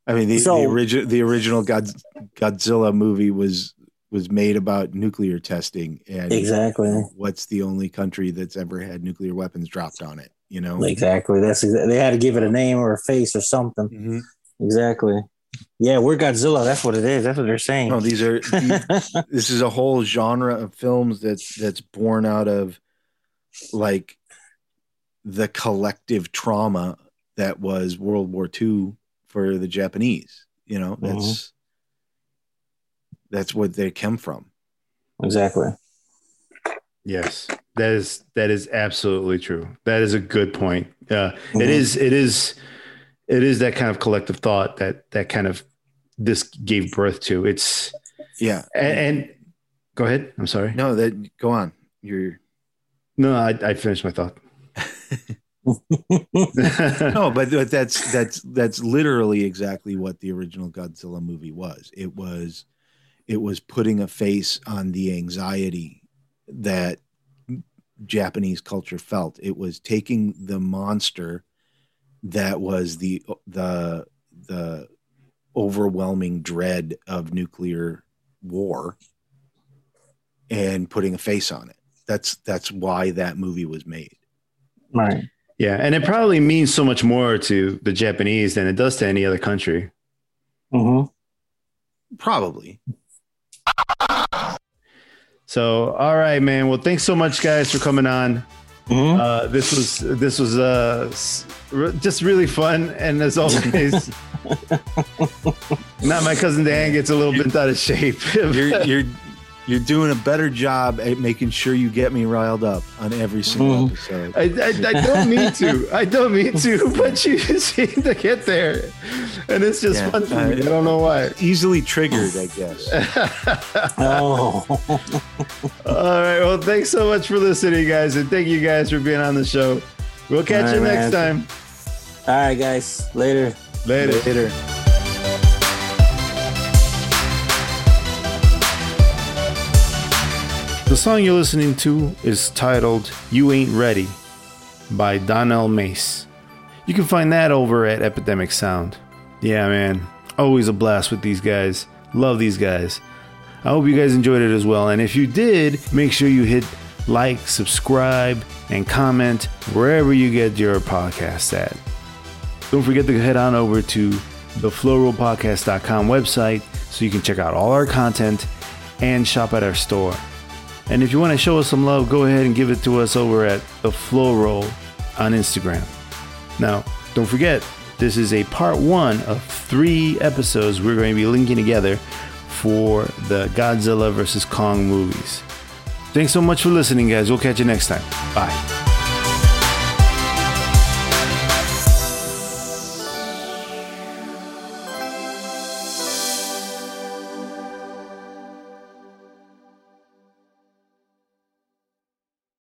I mean the, So- the original the original God, Godzilla movie was was made about nuclear testing and Exactly. what's the only country that's ever had nuclear weapons dropped on it? You know, Exactly. That's exa- they had to give it a name or a face or something. Mhm. Exactly. Yeah, we're Godzilla. That's what it is. That's what they're saying. no, these are these- this is a whole genre of films that's that's born out of like the collective trauma that was World War II for the Japanese. You know, that's that's what they come from. exactly. Yes, that is that is absolutely true. That is a good point. Uh, Mhm. It is it is it is that kind of collective thought that that kind of this gave birth to. It's Yeah. and, and go ahead. I'm sorry. No, that go on. You're No, I, I finished my thought. no, but, that's that's that's literally exactly what the original Godzilla movie was. It was it was putting a face on the anxiety that Japanese culture felt. It was taking the monster that was the the the overwhelming dread of nuclear war and putting a face on it. That's that's why that movie was made. right. Yeah, and it probably means so much more to the Japanese than it does to any other country. hmm Probably. So, all right, man. Well, thanks so much, guys, for coming on. hmm Uh, this was this was uh, re- just really fun, and as always, not my cousin Dan gets a little bit out of shape. you're you're you're doing a better job at making sure you get me riled up on every single Mhm. episode. I, I, I don't mean to. I don't mean to, but you seem to get there, and it's just Yeah, fun for uh, me. I don't know why. Easily triggered, I guess. Oh. All right. Well, thanks so much for listening, guys, and thank you guys for being on the show. We'll catch All you next man. time. All right, guys. Later. Later. Later. The song you're listening to is titled You Ain't Ready by Donell Mase. You can find that over at Epidemic Sound. Yeah, man. Always a blast with these guys. Love these guys. I hope you guys enjoyed it as well. And if you did, make sure you hit like, subscribe, and comment wherever you get your podcasts at. Don't forget to head on over to the flowrollpodcast.com website so you can check out all our content and shop at our store. And if you want to show us some love, go ahead and give it to us over at the Flow Roll on Instagram. Now, don't forget, this is a part one of three episodes we're going to be linking together for the Godzilla vs. Kong movies. Thanks so much for listening, guys. We'll catch you next time. Bye.